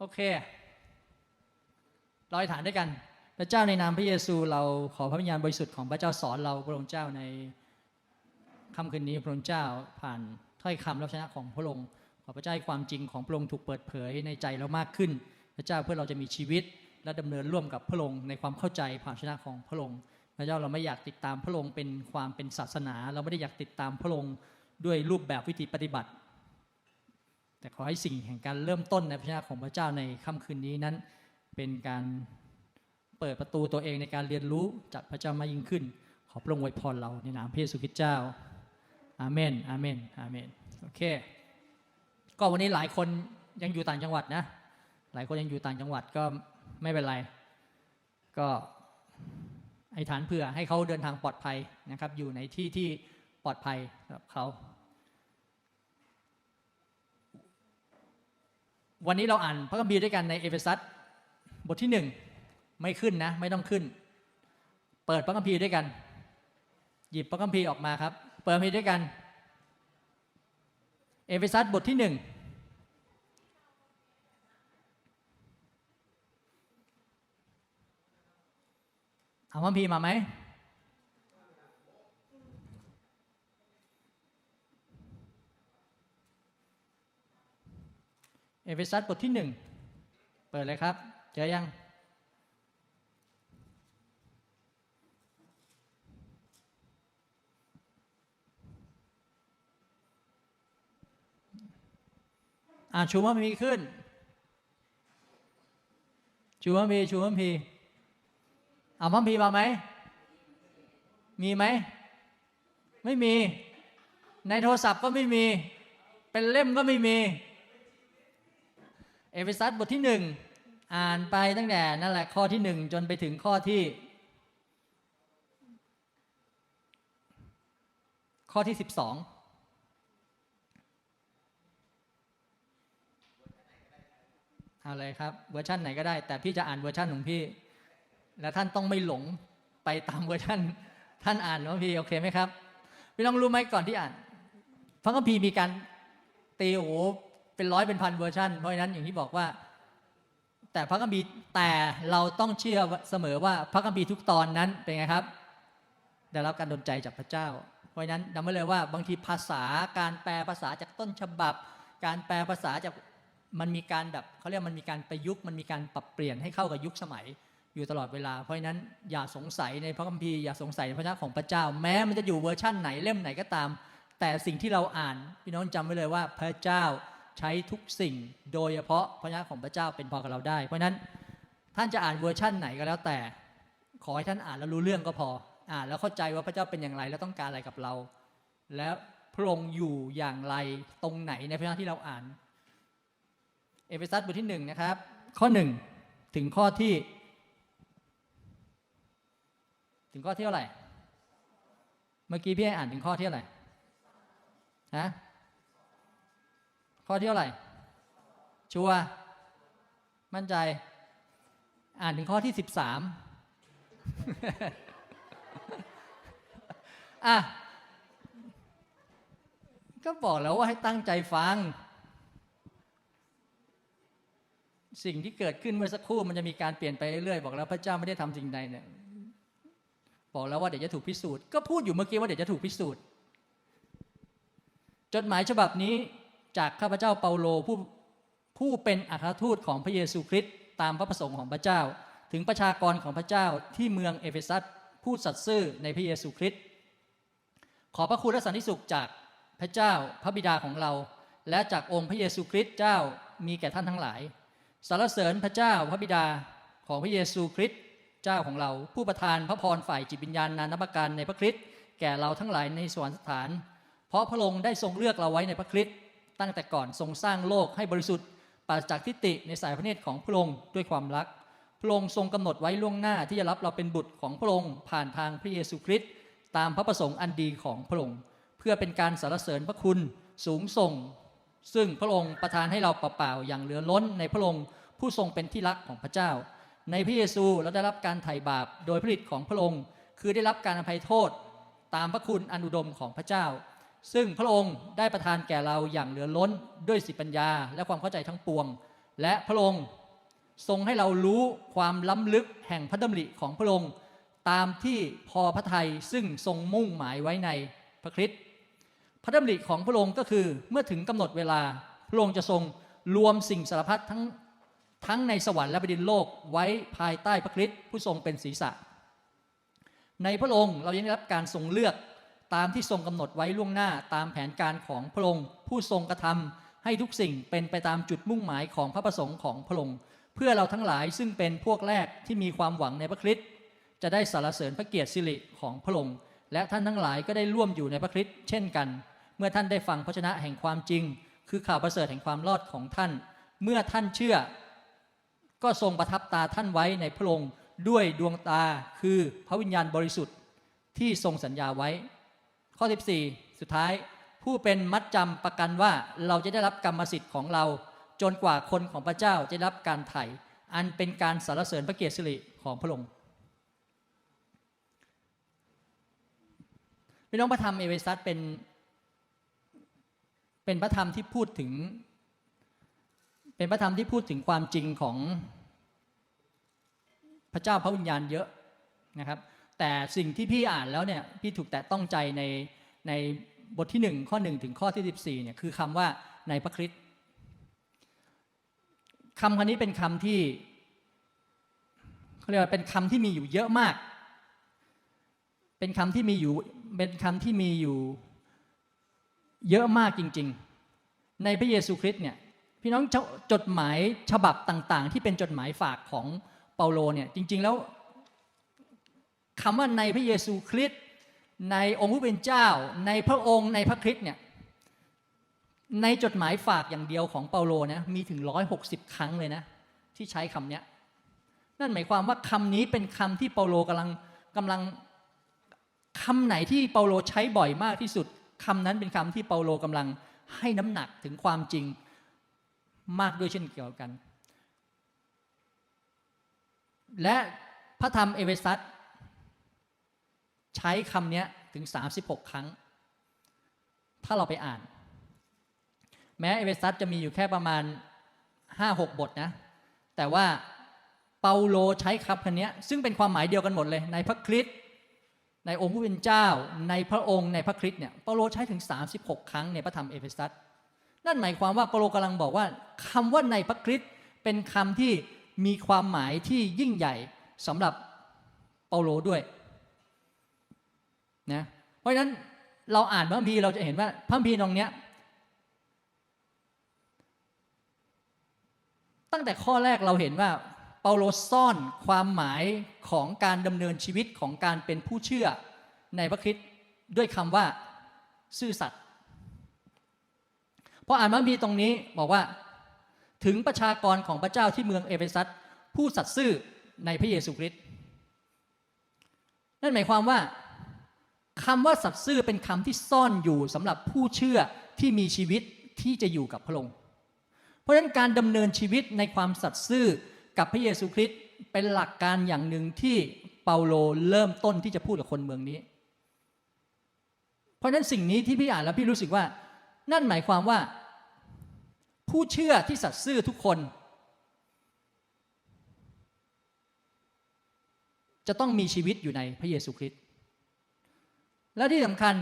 โอเคเราอธิษฐานด้วยกัน พระเจ้าในนามพระเยซู เราขอพระวิญญาณบริสุทธิ์ของพระเจ้าสอนเราพระองค์เจ้าในค่ำคืนนี้พระองค์เจ้าผ่านถ้อยคำรับชนะของพระองค์ขอพระเจ้าให้ความจริงของพระองค์ถูกเปิดเผยในใจเรามากขึ้น พระเจ้าเพื่อเราจะมีชีวิตและดำเนินร่วมกับพระองค์ในความเข้าใจผ่านชนะของพระองค์พระเจ้าเราไม่อยากติดตามพระองค์เป็นความเป็นศาสนา เราไม่ได้อยากติดตามพระองค์ด้วยรูปแบบวิธีปฏิบัติ แต่ขอให้สิ่งแห่งการเริ่มต้นในพระชนะของพระเจ้าในค่ำคืนนี้นั้น เป็นการเปิดประตูตัวเองในการเรียนรู้จากพระเจ้ามากยิ่งขึ้น ขอพระองค์อวยพรเราในนามพระเยซูคริสต์เจ้า อาเมน อาเมน อาเมน โอเค ก็วันนี้หลายคนยังอยู่ต่างจังหวัดนะ หลายคนยังอยู่ต่างจังหวัดก็ไม่เป็นไร ก็ไอ้ฐานเผื่อให้เขาเดินทางปลอดภัยนะครับ อยู่ในที่ที่ปลอดภัยสำหรับเขา วันนี้เราอ่านพระคัมภีร์ด้วยกันในเอเฟซัสบทที่หนึ่งไม่ขึ้นนะ ไม่ต้องขึ้น เปิดพระคัมภีร์ด้วยกัน หยิบพระคัมภีร์ออกมาครับ เปิดพระคัมภีร์ด้วยกัน เอเฟซัสบทที่หนึ่งเอาพระคัมภีร์มาไหม เอเฟซัสบทที่หนึ่งเปิดเลยครับ เจอยัง อ่าชูมัมพีขึ้น ชูมัมพีชูมัมพีเอามัมพีมาไหม มีไหม ไม่มี ในโทรศัพท์ก็ไม่มี เป็นเล่มก็ไม่มี เอเฟซัสบทที่หนึ่งอ่านไปตั้งแต่นั่นแหละข้อที่หนึ่งจนไปถึงข้อที่ ข้อที่สิบสองเอาเลยครับเวอร์ชันไหนก็ได้ แต่พี่จะอ่านเวอร์ชันของพี่ และท่านต้องไม่หลงไปตามเวอร์ชันท่านอ่านของพี่โอเคไหมครับพี่ต้องรู้ไหมก่อนที่อ่านพระคัมภีร์มีการตีโอ้ เป็นร้อยเป็นพันเวอร์ชันเพราะฉะนั้นอย่างที่บอกว่า แต่พระคัมภีร์แต่เราต้องเชื่อเสมอว่าพระคัมภีร์ทุกตอนนั้นเป็นไงครับ ได้รับการดลใจจากพระเจ้า เพราะฉะนั้นจำไว้เลยว่าบางทีภาษาการแปลภาษาจากต้นฉบับ การแปลภาษาจากมันมีการแบบเขาเรียกมันมีการประยุกต์มันมีการปรับเปลี่ยนให้เข้ากับยุคสมัยอยู่ตลอดเวลา เพราะฉะนั้นอย่าสงสัยในพระคัมภีร์อย่าสงสัยในพระเจ้าของพระเจ้า แม้มันจะอยู่เวอร์ชั่นไหนเล่มไหนก็ตาม แต่สิ่งที่เราอ่านพี่น้องจำไว้เลยว่าพระเจ้า ใช้ทุกสิ่ง โดยเฉพาะพระเจ้าของพระเจ้าเป็นพอกับเราได้ เพราะนั้นท่านจะอ่านเวอร์ชั่นไหนก็แล้วแต่ ขอให้ท่านอ่านแล้วรู้เรื่องก็พอ อ่านแล้วเข้าใจว่าพระเจ้าเป็นอย่างไรและต้องการอะไรกับเรา แล้วพระองค์อยู่อย่างไรตรงไหนในพระเจ้าที่เราอ่าน เอเฟซัสบทที่หนึ่งนะครับ ข้อหนึ่งถึงข้อที่ ถึงข้อที่เท่าไหร่ เมื่อกี้พี่ให้อ่านถึงข้อที่เท่าไหร่ฮะ ข้อที่เท่าไหร่ ชัวร์มั่นใจ อ่านถึงข้อที่สิบสามอะก็บอกแล้วว่าให้ตั้งใจฟัง สิ่งที่เกิดขึ้นเมื่อสักครู่มันจะมีการเปลี่ยนไปเรื่อยๆบอกแล้วพระเจ้าไม่ได้ทำสิ่งใดเนี่ยบอกแล้วว่าเดี๋ยวจะถูกพิสูจน์ก็พูดอยู่เมื่อกี้ว่าเดี๋ยวจะถูกพิสูจน์ จดหมายฉบับนี้ จากข้าพเจ้าเปาโลผู้ผู้เป็นอัครทูตของพระเยซูคริสต์ตามพระประสงค์ของพระเจ้า ถึงประชากรของพระเจ้าที่เมืองเอเฟซัสผู้สัตย์ซื่อในพระเยซูคริสต์ขอพระคุณและสันติสุขจากพระเจ้าพระบิดาของเรา และจากองค์พระเยซูคริสต์เจ้ามีแก่ท่านทั้งหลายสรรเสริญพระเจ้าพระบิดาของพระเยซูคริสต์เจ้าของเรา ผู้ประทานพระพรฝ่ายจิตวิญญาณนานับประการในพระคริสต์แก่เราทั้งหลายในสวรรคสถาน เพราะพระองค์ได้ทรงเลือกเราไว้ในพระคริสต์ ตั้งแต่ก่อนทรงสร้างโลกให้บริสุทธิ์ปราศจากทิฏฐิในสายพระเนตรของพระองค์ด้วยความรัก พระองค์ทรงกำหนดไว้ล่วงหน้าที่จะรับเราเป็นบุตรของพระองค์ผ่านทางพระเยซูคริสต์ตามพระประสงค์อันดีของพระองค์ เพื่อเป็นการสรรเสริญพระคุณสูงส่ง ซึ่งพระองค์ประทานให้เราเปล่าๆอย่างเหลือล้นในพระองค์ผู้ทรงเป็นที่รักของพระเจ้า ในพระเยซูเราได้รับการไถ่บาปโดยผลิตของพระองค์ คือได้รับการอภัยโทษ ตามพระคุณอันอุดมของพระเจ้า ซึ่งพระองค์ได้ประทานแก่เราอย่างเหลือล้นด้วยสิปัญญาและความเข้าใจทั้งปวง และพระองค์ทรงให้เรารู้ความล้ำลึกแห่งพระดำริของพระองค์ตามที่พอพระทัยซึ่งทรงมุ่งหมายไว้ในพระคริสต์พระดำริของพระองค์ก็คือเมื่อถึงกำหนดเวลาพระองค์จะทรงรวมสิ่งสารพัดทั้งทั้งในสวรรค์และบดินโลกไว้ภายใต้พระคริสต์ผู้ทรงเป็นศีรษะ ในพระองค์เรายังได้รับการทรงเลือก ตามที่ทรงกำหนดไว้ล่วงหน้าตามแผนการของพระองค์ผู้ทรงกระทำให้ทุกสิ่งเป็นไปตามจุดมุ่งหมายของพระประสงค์ของพระองค์เพื่อเราทั้งหลายซึ่งเป็นพวกแรกที่มีความหวังในพระคริสต์จะได้สรรเสริญพระเกียรติสิริของพระองค์และท่านทั้งหลายก็ได้ร่วมอยู่ในพระคริสต์เช่นกัน เมื่อท่านได้ฟังพระชนะแห่งความจริง คือข่าวประเสริฐแห่งความรอดของท่าน เมื่อท่านเชื่อ ก็ทรงประทับตาท่านไว้ในพระองค์ด้วยดวงตาคือพระวิญญาณบริสุทธิ์ที่ทรงสัญญาไว้ ข้อ 14 สุดท้าย ผู้เป็นมัดจำประกันว่าเราจะได้รับกรรมสิทธิ์ของเรา จนกว่าคนของพระเจ้าจะได้รับการไถ่อันเป็นการสรรเสริญพระเกียรติสิริของพระองค์พี่น้องพระธรรมเอเวซัสเป็น เป็นพระธรรมที่พูดถึง เป็นพระธรรมที่พูดถึงความจริงของพระเจ้าพระวิญญาณเยอะนะครับ แต่สิ่งที่พี่อ่านแล้วเนี่ยพี่ถูกแตะต้องใจในในบทที่หนึ่งข้อหนึ่งถึงข้อที่สิบสี่เนี่ยคือคำว่าในพระคริสต์คำคำนี้เป็นคำที่เขาเรียกว่าเป็นคำที่มีอยู่เยอะมาก เป็นคำที่มีอยู่เป็นคำที่มีอยู่เยอะมากจริง ๆ ในพระเยซูคริสต์เนี่ยพี่น้องจดหมายฉบับต่างๆ ที่เป็นจดหมายฝากของเปาโลเนี่ยจริง ๆ แล้ว คำว่าในพระเยซูคริสต์ในองค์ผู้เป็นเจ้า ในพระองค์ในพระคริสต์เนี่ยในจดหมายฝากอย่างเดียวของเปาโลนะมีถึง 160 ครั้งเลยนะที่ใช้คำนี้นั่นหมายความว่าคำนี้เป็นคำที่เปาโลกำลังกำลังคำไหนที่เปาโลใช้บ่อยมากที่สุดคำนั้นเป็นคำที่เปาโลกำลังให้น้ำหนักถึงความจริงมากด้วยเช่นเกี่ยวกัน และพระธรรมเอเวซัส ใช้คำนี้ถึง 36 ครั้ง ถ้าเราไปอ่าน แม้เอเวซัสจะมีอยู่แค่ประมาณ 5-6 บทนะ แต่ว่าเปาโลใช้คำคำนี้ซึ่งเป็นความหมายเดียวกันหมดเลย ในพระคริสต์ในองค์ผู้เป็นเจ้า ในพระองค์ในพระคริสต์เนี่ยเปาโลใช้ถึง 36 ครั้งในพระธรรมเอเฟซัสนั่นหมายความว่าเปาโลกำลังบอกว่าคำว่าในพระคริสต์เป็นคำที่มีความหมายที่ยิ่งใหญ่สำหรับเปาโลด้วย นะเพราะฉะนั้นเราอ่านพระคัมภีร์เราจะเห็นว่าพระคัมภีร์ตรงเนี้ย ตั้งแต่ข้อแรกเราเห็นว่าเปาโลซ่อนความหมายของการดำเนินชีวิตของการเป็นผู้เชื่อในพระคริสต์ด้วยคำว่าซื่อสัตย์พออ่านพระคัมภีร์ตรงนี้บอกว่า ถึงประชากรของพระเจ้าที่เมืองเอเฟซัสผู้สัตย์ซื่อในพระเยซูคริสต์นั่นหมายความว่า คำว่าสัตย์ซื่อเป็นคำที่ซ่อนอยู่สำหรับผู้เชื่อที่มีชีวิตที่จะอยู่กับพระองค์ เพราะฉะนั้นการดำเนินชีวิตในความสัตย์ซื่อกับพระเยซูคริสต์เป็นหลักการอย่างหนึ่งที่เปาโลเริ่มต้นที่จะพูดกับคนเมืองนี้ เพราะฉะนั้นสิ่งนี้ที่พี่อ่านแล้วพี่รู้สึกว่า นั่นหมายความว่า ผู้เชื่อที่สัตย์ซื่อทุกคน จะต้องมีชีวิตอยู่ในพระเยซูคริสต์ และที่สำคัญ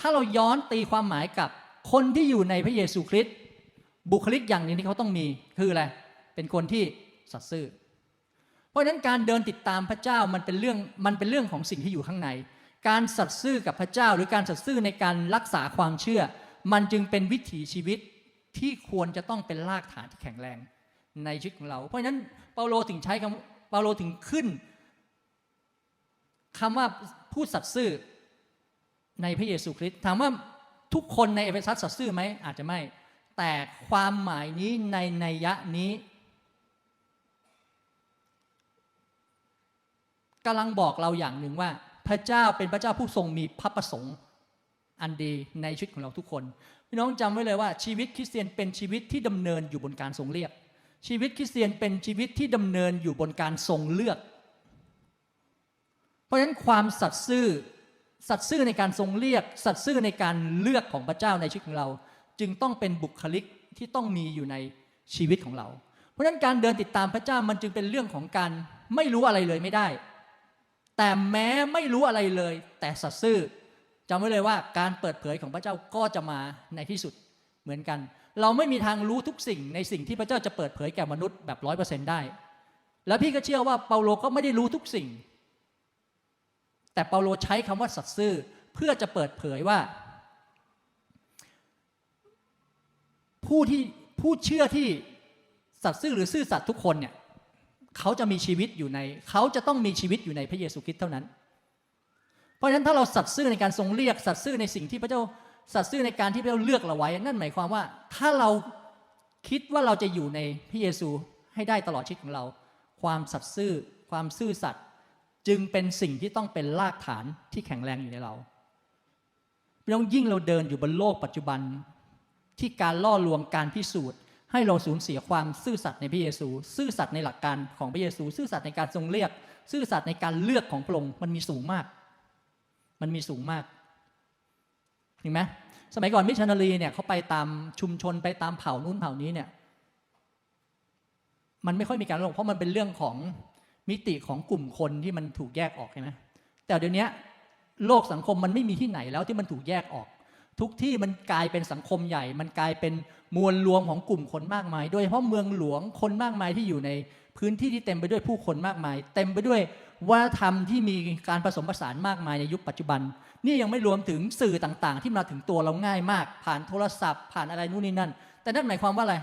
ถ้าเราย้อนตีความหมายกับคนที่อยู่ในพระเยซูคริสต์บุคลิกอย่างหนึ่งที่เขาต้องมีคืออะไรเป็นคนที่สัตย์ซื่อ เพราะฉะนั้นการเดินติดตามพระเจ้ามันเป็นเรื่องมันเป็นเรื่องของสิ่งที่อยู่ข้างใน การสัตย์ซื่อกับพระเจ้า หรือการสัตย์ซื่อในการรักษาความเชื่อ มันจึงเป็นวิถีชีวิตที่ควรจะต้องเป็นรากฐานที่แข็งแรงในชีวิตของเรา เพราะฉะนั้นเปาโลถึงใช้คำเปาโลถึงขึ้นคำว่าผู้สัตย์ซื่อ ในพระเยซูคริสต์ถามว่าทุกคนในเอเฟซัสสัตย์ซื่อไหมอาจจะไม่ แต่ความหมายนี้ในนัยยะนี้กำลังบอกเราอย่างหนึ่งว่า พระเจ้าเป็นพระเจ้าผู้ทรงมีพระประสงค์อันดีในชีวิตของเราทุกคนพี่น้องจำไว้เลยว่าชีวิตคริสเตียนเป็นชีวิตที่ดำเนินอยู่บนการทรงเรียก ชีวิตคริสเตียนเป็นชีวิตที่ดำเนินอยู่บนการทรงเลือก เพราะฉะนั้นความสัตย์ซื่อ สัตย์ซื่อในการทรงเรียก สัตย์ซื่อในการเลือกของพระเจ้าในชีวิตของเรา จึงต้องเป็นบุคลิกที่ต้องมีอยู่ในชีวิตของเรา เพราะฉะนั้นการเดินติดตามพระเจ้ามันจึงเป็นเรื่องของการไม่รู้อะไรเลยไม่ได้ แต่แม้ไม่รู้อะไรเลย แต่สัตย์ซื่อจำไว้เลยว่าการเปิดเผยของพระเจ้าก็จะมาในที่สุดเหมือนกัน เราไม่มีทางรู้ทุกสิ่งในสิ่งที่พระเจ้าจะเปิดเผยแก่มนุษย์แบบร้อยเปอร์เซ็นต์ได้ แล้วพี่ก็เชื่อว่าเปาโลก็ไม่ได้รู้ทุกสิ่ง แต่เปาโลใช้คำว่าสัตย์ซื่อเพื่อจะเปิดเผยว่า ผู้ที่ผู้เชื่อที่สัตย์ซื่อหรือซื่อสัตย์ทุกคนเนี่ยเขาจะมีชีวิตอยู่ใน เขาจะต้องมีชีวิตอยู่ในพระเยซูคริสต์เท่านั้น เพราะฉะนั้นถ้าเราสัตย์ซื่อในการทรงเรียกสัตย์ซื่อในสิ่งที่พระเจ้าสัตย์ซื่อในการที่พระเจ้าเลือกเราไว้ นั่นหมายความว่าถ้าเราคิดว่าเราจะอยู่ในพระเยซูให้ได้ตลอดชีวิตของเรา ความสัตย์ซื่อ ความซื่อสัตย์ จึงเป็นสิ่งที่ต้องเป็นรากฐานที่แข็งแรงอยู่ในเราพี่น้องยิ่งเราเดินอยู่บนโลกปัจจุบัน ที่การล่อลวงการพิสูจน์ ให้เราสูญเสียความซื่อสัตย์ในพระเยซู ซื่อสัตย์ในหลักการของพระเยซู ซื่อสัตย์ในการทรงเรียก ซื่อสัตย์ในการเลือกของพระองค์มันมีสูงมาก มันมีสูงมากเห็นไหมสมัยก่อนมิชชันนารีเนี่ยเขาไปตามชุมชนไปตามเผ่านู้นเผ่านี้เนี่ยมันไม่ค่อยมีการลงเพราะมันเป็นเรื่องของ มิติของกลุ่มคนที่มันถูกแยกออกใช่ไหมแต่เดี๋ยวนี้โลกสังคมมันไม่มีที่ไหนแล้วที่มันถูกแยกออก ทุกที่มันกลายเป็นสังคมใหญ่ มันกลายเป็นมวลรวมของกลุ่มคนมากมาย โดยเฉพาะเมืองหลวงคนมากมายที่อยู่ในพื้นที่ที่เต็มไปด้วยผู้คนมากมาย เต็มไปด้วยวัฒนธรรมที่มีการผสมผสานมากมายในยุคปัจจุบัน นี่ยังไม่รวมถึงสื่อต่างๆ ที่มาถึงตัวเราง่ายมาก ผ่านโทรศัพท์ ผ่านอะไรนู่นนี่นั่น แต่นั่นหมายความว่าอะไร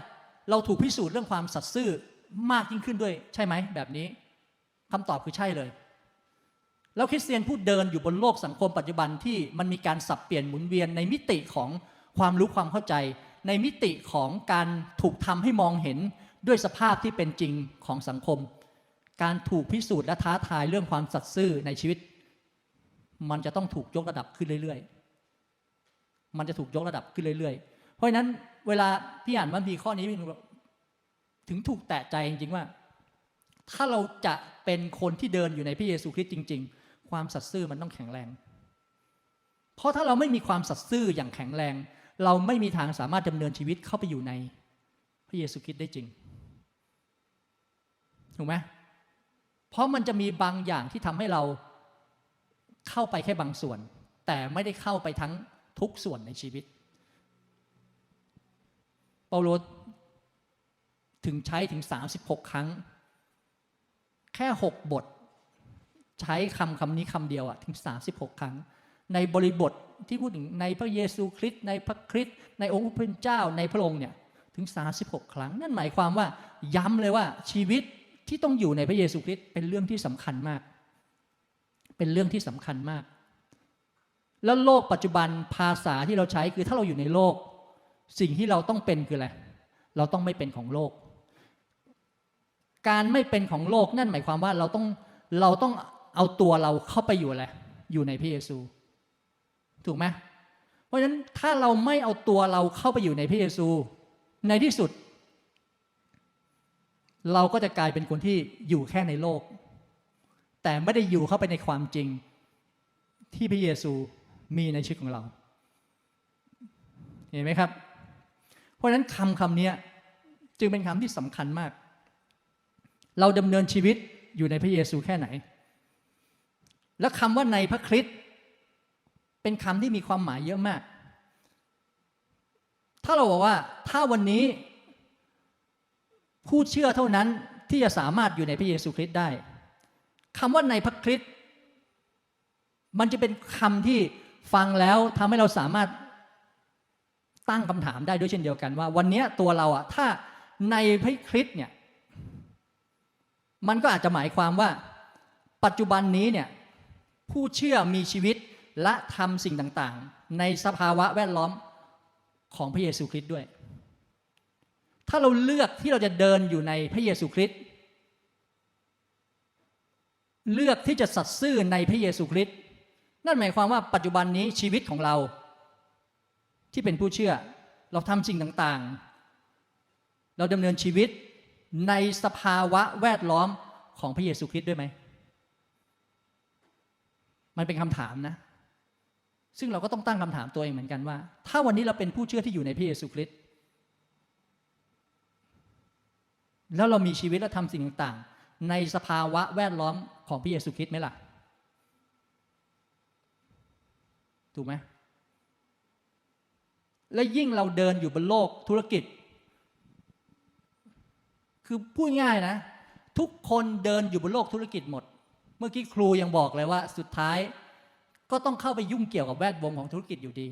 เราถูกพิสูจน์เรื่องความสัตย์ซื่อมากยิ่งขึ้นด้วยใช่ไหมแบบนี้ คำตอบคือใช่เลย แล้วคริสเตียนผู้เดินอยู่บนโลกสังคมปัจจุบันที่มันมีการสับเปลี่ยนหมุนเวียนในมิติของความรู้ความเข้าใจ ในมิติของการถูกทำให้มองเห็นด้วยสภาพที่เป็นจริงของสังคม การถูกพิสูจน์และท้าทายเรื่องความสัตย์ซื่อในชีวิต มันจะต้องถูกยกระดับขึ้นเรื่อยๆ มันจะถูกยกระดับขึ้นเรื่อยๆ เพราะฉะนั้นเวลาพี่อ่านวันพีข้อนี้ถึงถูกแตะใจจริงๆว่า ถ้าเราจะเป็นคนที่เดินอยู่ในพระเยซูคริสต์จริง ๆ ความสัตย์ซื่อมันต้องแข็งแรง เพราะถ้าเราไม่มีความสัตย์ซื่ออย่างแข็งแรง เราไม่มีทางสามารถดำเนินชีวิตเข้าไปอยู่ในพระเยซูคริสต์ได้จริง ถูกไหมเพราะมันจะมีบางอย่างที่ทำให้เราเข้าไปแค่บางส่วน แต่ไม่ได้เข้าไปทั้งทุกส่วนในชีวิต เปาโลถึงใช้ถึง 36 ครั้ง แค่ 6 บท ใช้คำคำนี้คำเดียวอะถึง 36 ครั้ง ในบริบทที่พูดถึงในพระเยซูคริสต์ในพระคริสต์ในองค์พระเจ้าในพระองค์เนี่ยถึง 36 ครั้ง นั่นหมายความว่าย้ำเลยว่าชีวิตที่ต้องอยู่ในพระเยซูคริสต์เป็นเรื่องที่สำคัญมาก เป็นเรื่องที่สำคัญมาก แล้วโลกปัจจุบันภาษาที่เราใช้คือถ้าเราอยู่ในโลก สิ่งที่เราต้องเป็นคืออะไรเราต้องไม่เป็นของโลก การไม่เป็นของโลกนั่นหมายความว่าเราต้องเราต้องเอาตัวเราเข้าไปอยู่อะไรอยู่ในพระเยซู ถูกไหมเพราะฉะนั้นถ้าเราไม่เอาตัวเราเข้าไปอยู่ในพระเยซู ในที่สุด เราก็จะกลายเป็นคนที่อยู่แค่ในโลก แต่ไม่ได้อยู่เข้าไปในความจริง ที่พระเยซูมีในชีวิตของเรา เห็นไหมครับ เพราะฉะนั้นคำคำนี้จึงเป็นคำที่สำคัญมาก เราดำเนินชีวิตอยู่ในพระเยซูแค่ไหน และคำว่าในพระคริสต์เป็นคำที่มีความหมายเยอะมาก ถ้าเราบอกว่าถ้าวันนี้ผู้เชื่อเท่านั้นที่จะสามารถอยู่ในพระเยซูคริสต์ได้คำว่าในพระคริสต์มันจะเป็นคำที่ฟังแล้วทำให้เราสามารถตั้งคำถามได้ด้วยเช่นเดียวกันว่า วันนี้ตัวเราอะถ้าในพระคริสต์เนี่ย มันก็อาจจะหมายความว่า ปัจจุบันนี้เนี่ยผู้เชื่อมีชีวิตและทำสิ่งต่างๆ ในสภาวะแวดล้อมของพระเยซูคริสต์ด้วย ถ้าเราเลือกที่เราจะเดินอยู่ในพระเยซูคริสต์เลือกที่จะสัตย์ซื่อในพระเยซูคริสต์นั่นหมายความว่าปัจจุบันนี้ชีวิตของเรา ที่เป็นผู้เชื่อ เราทำสิ่งต่างๆ เราดำเนินชีวิต ในสภาวะแวดล้อมของพระเยซูคริสต์ด้วยไหม มันเป็นคำถามนะ ซึ่งเราก็ต้องตั้งคำถามตัวเองเหมือนกันว่า ถ้าวันนี้เราเป็นผู้เชื่อที่อยู่ในพระเยซูคริสต์แล้วเรามีชีวิตและทำสิ่งต่างๆ ในสภาวะแวดล้อมของพระเยซูคริสต์ไหมล่ะ ถูกไหมและยิ่งเราเดินอยู่บนโลกธุรกิจ คือพูดง่ายนะ ทุกคนเดินอยู่บนโลกธุรกิจหมด เมื่อกี้ครูยังบอกเลยว่า สุดท้ายก็ต้องเข้าไปยุ่งเกี่ยวกับแวดวงของธุรกิจอยู่ดี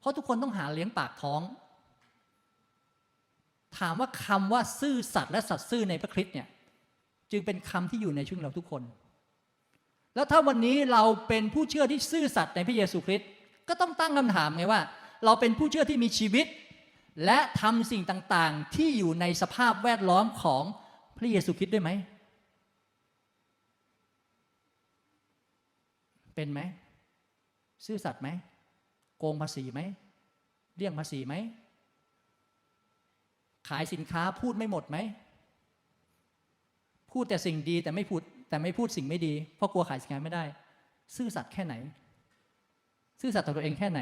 เพราะทุกคนต้องหาเลี้ยงปากท้อง ถามว่าคำว่าซื่อสัตย์และสัตย์ซื่อในพระคริสต์เนี่ย จึงเป็นคำที่อยู่ในชีวิตเราทุกคน แล้วถ้าวันนี้เราเป็นผู้เชื่อที่ซื่อสัตย์ในพระเยซูคริสต์ก็ต้องตั้งคำถามไงว่า เราเป็นผู้เชื่อที่มีชีวิต และทำสิ่งต่างๆ ที่อยู่ในสภาพแวดล้อมของพระเยซูคริสต์ด้วยไหม เป็นไหม ซื่อสัตย์ไหม โกงภาษีไหม เลี่ยงภาษีไหม ขายสินค้าพูดไม่หมดไหม พูดแต่สิ่งดีแต่ไม่พูดแต่ไม่พูดสิ่งไม่ดี เพราะกลัวขายสินค้าไม่ได้ ซื่อสัตย์แค่ไหน ซื่อสัตย์ต่อตัวเองแค่ไหน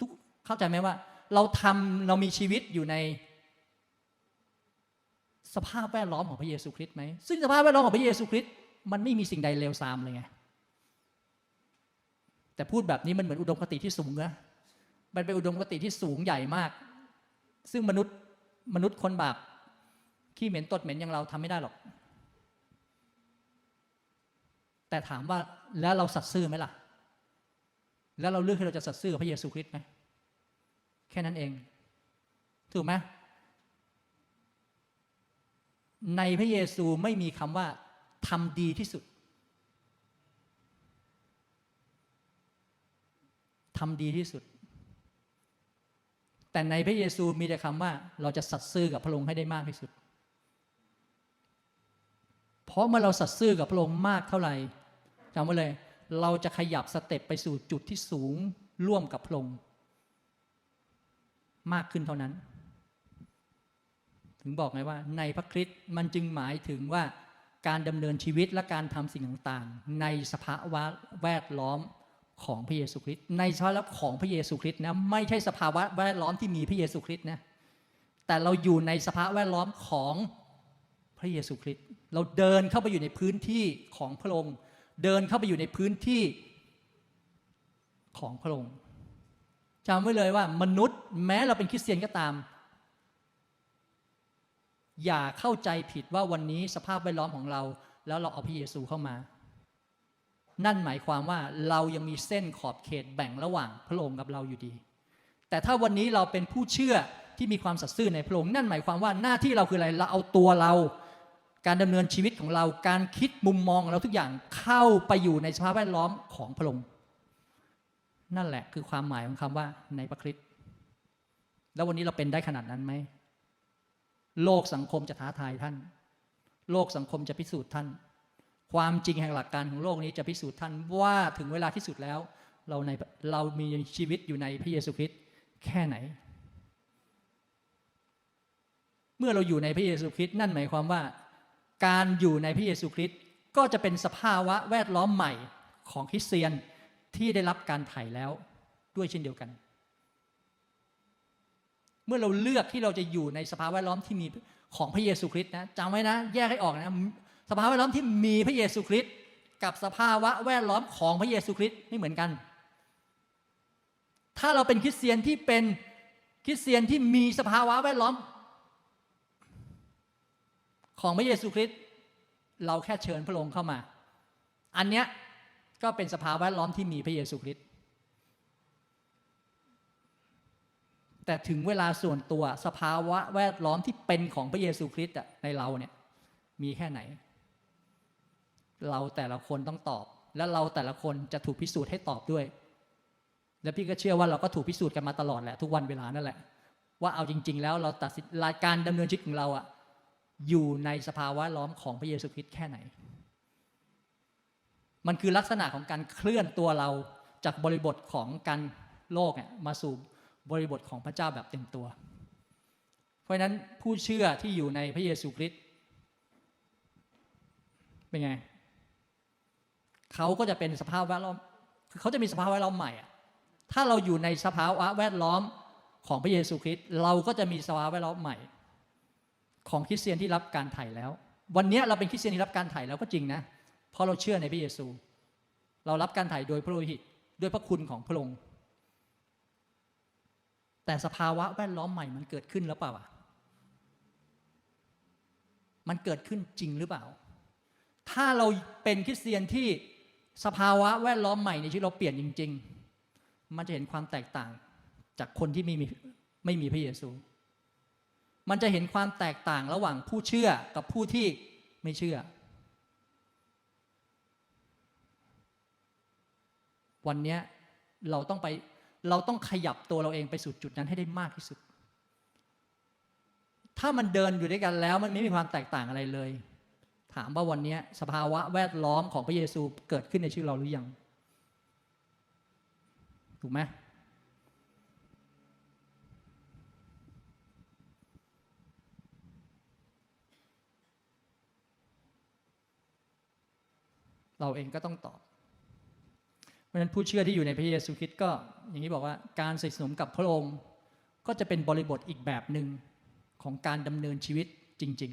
ทุกเข้าใจไหมว่า เราทำเรามีชีวิตอยู่ใน สภาพแวดล้อมของพระเยซูคริสต์ไหมซึ่งสภาพแวดล้อมของพระเยซูคริสต์มันไม่มีสิ่งใดเลวทรามเลยไงแต่พูดแบบนี้มันเหมือนอุดมคติที่สูงนะมันเป็นอุดมคติที่สูงใหญ่มาก ซึ่งมนุษย์มนุษย์คนบาปขี้เหม็นตดเหม็นอย่างเราทำไม่ได้หรอก แต่ถามว่าแล้วเราสัตย์ซื่อไหมล่ะ แล้วเราเลือกที่เราจะสัตย์ซื่อพระเยซูคริสต์ไหม แค่นั้นเอง ถูกไหมในพระเยซูไม่มีคำว่าทำดีที่สุดทำดีที่สุด แต่ในพระเยซูมีแต่คำว่าเราจะสัตย์ซื่อกับพระองค์ให้ได้มากที่สุด เพราะเมื่อเราสัตย์ซื่อกับพระองค์มากเท่าไหร่จำไว้เลย เราจะขยับสเต็ปไปสู่จุดที่สูงร่วมกับพระองค์ มากขึ้นเท่านั้น ถึงบอกไงว่า ในพระคริสต์มันจึงหมายถึงว่าการดำเนินชีวิตและการทำสิ่งต่างๆ ในสภาวะแวดล้อมของพระเยซูคริสต์ในสภาวะของพระเยซูคริสต์นะไม่ใช่สภาวะแวดล้อมที่มีพระเยซูคริสต์นะแต่เราอยู่ในสภาวะแวดล้อมของพระเยซูคริสต์เราเดินเข้าไปอยู่ในพื้นที่ของพระองค์ เดินเข้าไปอยู่ในพื้นที่ของพระองค์ จำไว้เลยว่ามนุษย์แม้เราเป็นคริสเตียนก็ตาม อย่าเข้าใจผิดว่าวันนี้สภาพแวดล้อมของเรา แล้วเราเอาพระเยซูเข้ามา นั่นหมายความว่าเรายังมีเส้นขอบเขตแบ่งระหว่างพระองค์กับเราอยู่ดี แต่ถ้าวันนี้เราเป็นผู้เชื่อที่มีความสัตย์ซื่อในพระองค์นั่นหมายความว่าหน้าที่เราคืออะไรเราเอาตัวเรา การดำเนินชีวิตของเราการคิดมุมมองของเราทุกอย่างเข้าไปอยู่ในสภาพแวดล้อมของพระองค์ นั่นแหละคือความหมายของคำว่าในพระคริสต์แล้ววันนี้เราเป็นได้ขนาดนั้นไหม โลกสังคมจะท้าทายท่าน โลกสังคมจะพิสูจน์ท่าน ความจริงแห่งหลักการของโลกนี้จะพิสูจน์ท่านว่าถึงเวลาที่สุดแล้ว เราในเรามีชีวิตอยู่ในพระเยซูคริสต์แค่ไหน เมื่อเราอยู่ในพระเยซูคริสต์นั่นหมายความว่า การอยู่ในพระเยซูคริสต์ก็จะเป็นสภาวะแวดล้อมใหม่ของคริสเตียน ที่ได้รับการไถ่แล้วด้วยเช่นเดียวกัน เมื่อเราเลือกที่เราจะอยู่ในสภาพแวดล้อมที่มีของพระเยซูคริสต์นะจำไว้นะ แยกให้ออกนะสภาพแวดล้อมที่มีพระเยซูคริสต์กับสภาวะแวดล้อมของพระเยซูคริสต์ไม่เหมือนกัน ถ้าเราเป็นคริสเตียนที่เป็นคริสเตียนที่มีสภาวะแวดล้อม ของพระเยซูคริสต์เราแค่เชิญพระองค์เข้ามา อันเนี้ย ก็เป็นสภาวะแวดล้อมที่มีพระเยซูคริสต์แต่ถึงเวลาส่วนตัวสภาวะแวดล้อมที่เป็นของพระเยซูคริสต์ในเราเนี่ยมีแค่ไหน เราแต่ละคนต้องตอบ และเราแต่ละคนจะถูกพิสูจน์ให้ตอบด้วย และพี่ก็เชื่อว่าเราก็ถูกพิสูจน์กันมาตลอดแหละทุกวันเวลานั่นแหละ ว่าเอาจริง ๆ แล้วเราตัดสินการดำเนินชีวิตของเราอะอยู่ในสภาวะล้อมของพระเยซูคริสต์แค่ไหน มันคือลักษณะของการเคลื่อนตัวเราจากบริบทของการโลกเนี่ยมาสู่บริบทของพระเจ้าแบบเต็มตัว เพราะฉะนั้นผู้เชื่อที่อยู่ในพระเยซูคริสต์เป็นไงเขาก็จะเป็นสภาพแวดล้อมเขาจะมีสภาพแวดล้อมใหม่อะถ้าเราอยู่ในสภาวะแวดล้อมของพระเยซูคริสต์เราก็จะมีสภาวะแวดล้อมใหม่ ของคริสเตียนที่รับการไถ่แล้ว วันนี้เราเป็นคริสเตียนที่รับการไถ่แล้วก็จริงนะ เพราะเราเชื่อในพระเยซู เรารับการไถ่โดยพระโลหิตด้วยพระคุณของพระองค์ แต่สภาวะแวดล้อมใหม่มันเกิดขึ้นแล้วเปล่าอะมันเกิดขึ้นจริงหรือเปล่า ถ้าเราเป็นคริสเตียนที่สภาวะแวดล้อมใหม่ในชีวิตเราเปลี่ยนจริง ๆ มันจะเห็นความแตกต่างจากคนที่ไม่มีไม่มีพระเยซู มันจะเห็นความแตกต่างระหว่างผู้เชื่อกับผู้ที่ไม่เชื่อ วันนี้เราต้องไปเราต้องขยับตัวเราเองไปสู่จุดนั้นให้ได้มากที่สุด ถ้ามันเดินอยู่ด้วยกันแล้วมันไม่มีความแตกต่างอะไรเลย ถามว่าวันนี้สภาวะแวดล้อมของพระเยซูเกิดขึ้นในชีวิตเราหรือยัง ถูกไหมเราเองก็ต้องตอบ เพราะฉะนั้นผู้เชื่อที่อยู่ในพระเยซูคริสต์ก็อย่างนี้บอกว่าการสนิทสนมกับพระองค์ ก็จะเป็นบริบทอีกแบบหนึ่งของการดำเนินชีวิตจริง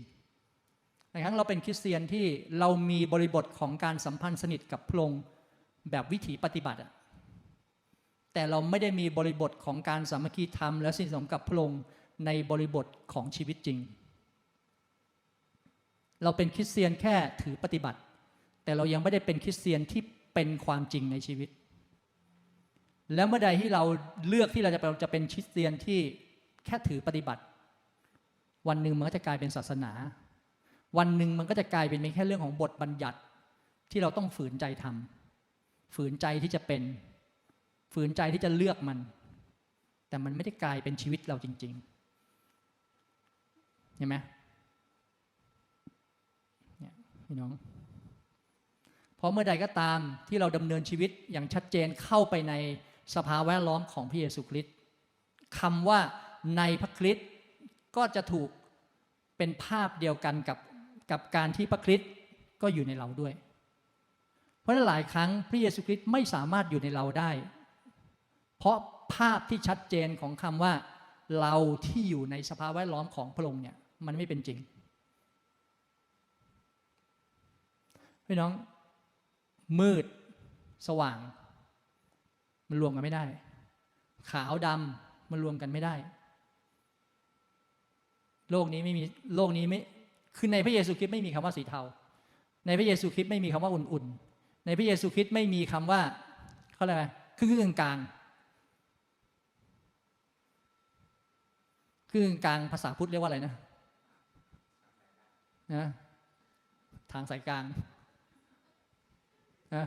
ๆในครั้งเราเป็นคริสเตียนที่เรามีบริบทของการสัมพันธ์สนิทกับพระองค์แบบวิถีปฏิบัติแต่เราไม่ได้มีบริบทของการสามัคคีธรรม และสนิทสนมกับพระองค์ในบริบทของชีวิตจริง เราเป็นคริสเตียนแค่ถือปฏิบัติ แต่เรายังไม่ได้เป็นคริสเตียนที่ เป็นความจริงในชีวิต แล้วเมื่อใดที่เราเลือกที่เราจะเป็นจะเป็นคริสเตียนที่แค่ถือปฏิบัติ วันหนึ่งมันก็จะกลายเป็นศาสนา วันหนึ่งมันก็จะกลายเป็นแค่เรื่องของบทบัญญัติที่เราต้องฝืนใจทำฝืนใจที่จะเป็น ฝืนใจที่จะเลือกมัน แต่มันไม่ได้กลายเป็นชีวิตเราจริงๆเห็นไหมเนี่ยพี่น้อง ราะเมื่อใดก็ตามที่เราดำเนินชีวิตอย่างชัดเจนเข้าไปในสภาแวดล้อมของพระเยซูคริสต์คำว่าในพระคริสต์ก็จะถูกเป็นภาพเดียวกันกับกับการที่พระคริสต์ก็อยู่ในเราด้วย เพราะหลายครั้งพระเยซูคริสต์ไม่สามารถอยู่ในเราได้ เพราะภาพที่ชัดเจนของคำว่าเราที่อยู่ในสภาแวดล้อมของพระองค์เนี่ยมันไม่เป็นจริงพี่น้อง มืด สว่าง มันรวมกันไม่ได้ ขาวดำมันรวมกันไม่ได้ โลกนี้ไม่มีโลกนี้ไม่คือในพระเยซูคริสต์ไม่มีคำว่าสีเทา ในพระเยซูคริสต์ไม่มีคำว่าอุ่นๆ ในพระเยซูคริสต์ไม่มีคำว่าเขาเรียกอะไรครึ่งกลางครึ่งกลางภาษาพุทธเรียกว่าอะไรนะนะทางสายกลาง นะ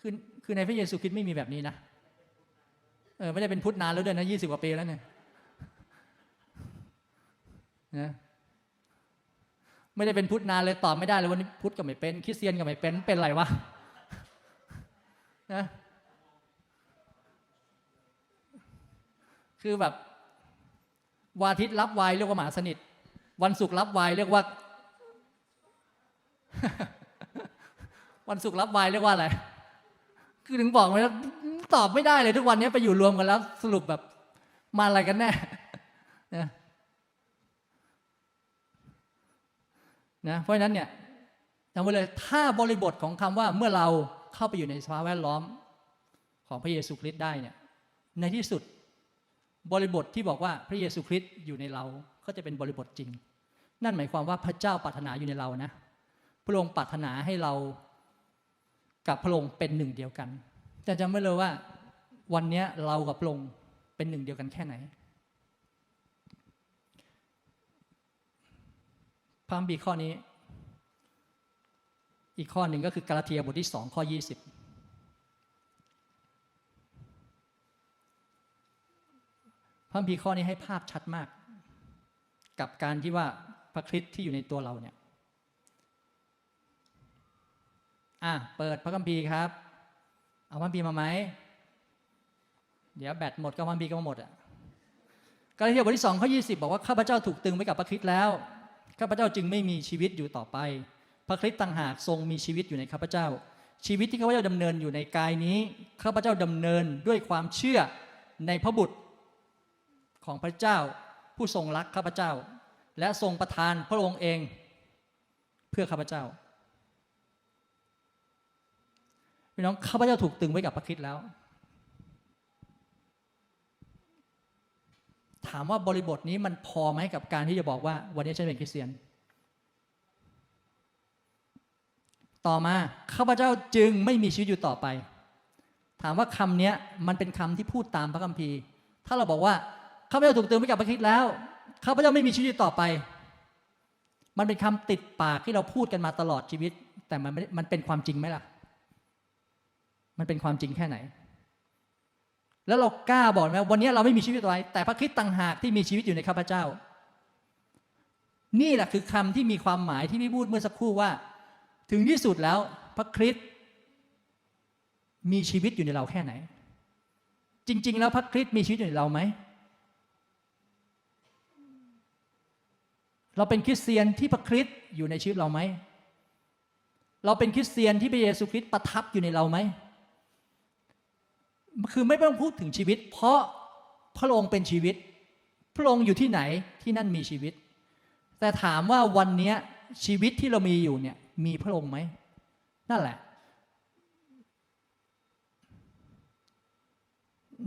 คือคือในพระเยซูคริสต์ไม่มีแบบนี้นะเออไม่ได้เป็นพุทธนานแล้วด้วยนะยี่สิบกว่าปีแล้วเนี่ยนะไม่ได้เป็นพุทธนานเลยตอบไม่ได้เลยวันนี้พุทธก็ไม่เป็นคริสเตียนก็ไม่เป็นเป็นอะไรวะนะคือแบบวันอาทิตย์รับวายเรียกว่าหมาสนิท วันศุกร์รับวายเรียกว่า วันศุกร์รับวายเรียกว่าอะไร คือถึงบอกไม่ตอบไม่ได้เลยทุกวันนี้ไปอยู่รวมกันแล้ว สรุปแบบมาอะไรกันแน่นะนะเพราะฉะนั้นเนี่ยจำไว้เลยถ้าบริบทของคำว่าเมื่อเราเข้าไปอยู่ในสภาพแวดล้อมของพระเยซูคริสต์ได้เนี่ย ในที่สุดบริบทที่บอกว่าพระเยซูคริสต์อยู่ในเราก็จะเป็นบริบทจริง นั่นหมายความว่าพระเจ้าปรารถนาอยู่ในเรานะ พระองค์ปรารถนาให้เรากับพระองค์เป็นหนึ่งเดียวกัน แต่จำไว้เลยว่า วันนี้เรากับพระองค์เป็นหนึ่งเดียวกันแค่ไหนพระคัมภีร์ข้อนี้ อีกข้อหนึ่งก็คือกาลาเทียบทที่สองข้อยี่สิบพระคัมภีร์ข้อนี้ให้ภาพชัดมาก กับการที่ว่าพระคริสต์ที่อยู่ในตัวเราเนี่ย อะเปิดพระคัมภีร์ครับ เอาพระคัมภีร์มาไหม เดี๋ยวแบตหมดก็พระคัมภีร์ก็หมดอะกาลาเทียบทที่สองข้อยี่สิบบอกว่าข้าพเจ้าถูกตึงไว้กับพระคริสต์แล้วข้าพเจ้าจึงไม่มีชีวิตอยู่ต่อไป พระคริสต์ต่างหากทรงมีชีวิตอยู่ในข้าพเจ้า ชีวิตที่ข้าพเจ้าดำเนินอยู่ในกายนี้ข้าพเจ้าดำเนินด้วยความเชื่อในพระบุตรของพระเจ้า ผู้ทรงรักข้าพเจ้า และทรงประทานพระองค์เอง เพื่อข้าพเจ้า พี่น้องข้าพเจ้าถูกตึงไว้กับพระคริสต์แล้ว ถามว่าบริบทนี้มันพอไหมกับการที่จะบอกว่า วันนี้ฉันเป็นคริสเตียน ต่อมาข้าพเจ้าจึงไม่มีชีวิตอยู่ต่อไป ถามว่าคำนี้มันเป็นคำที่พูดตามพระคัมภีร์ ถ้าเราบอกว่าข้าพเจ้าถูกตือนไว้กับพระคริสต์แล้วข้าพเจ้าไม่มีชีวิตอยู่ต่อไป มันเป็นคำติดปากที่เราพูดกันมาตลอดชีวิต แต่มันมันเป็นความจริงไหมล่ะ มันเป็นความจริงแค่ไหน แล้วเรากล้าบอกไหมวันนี้เราไม่มีชีวิตต่อไปแต่พระคริสต์ต่างหากที่มีชีวิตอยู่ในข้าพเจ้า นี่แหละคือคำที่มีความหมายที่พี่พูดเมื่อสักครู่ว่า ถึงที่สุดแล้วพระคริสต์มีชีวิตอยู่ในเราแค่ไหน จริง ๆ แล้วพระคริสต์มีชีวิตอยู่ในเราไหมเราเป็นคริสเตียนที่พระคริสต์อยู่ในชีวิตเราไหม เราเป็นคริสเตียนที่พระเยซูคริสต์ประทับอยู่ในเราไหม คือไม่ต้องพูดถึงชีวิต เพราะพระองค์เป็นชีวิต พระองค์อยู่ที่ไหนที่นั่นมีชีวิต แต่ถามว่าวันนี้ชีวิตที่เรามีอยู่เนี่ยมีพระองค์ไหมนั่นแหละ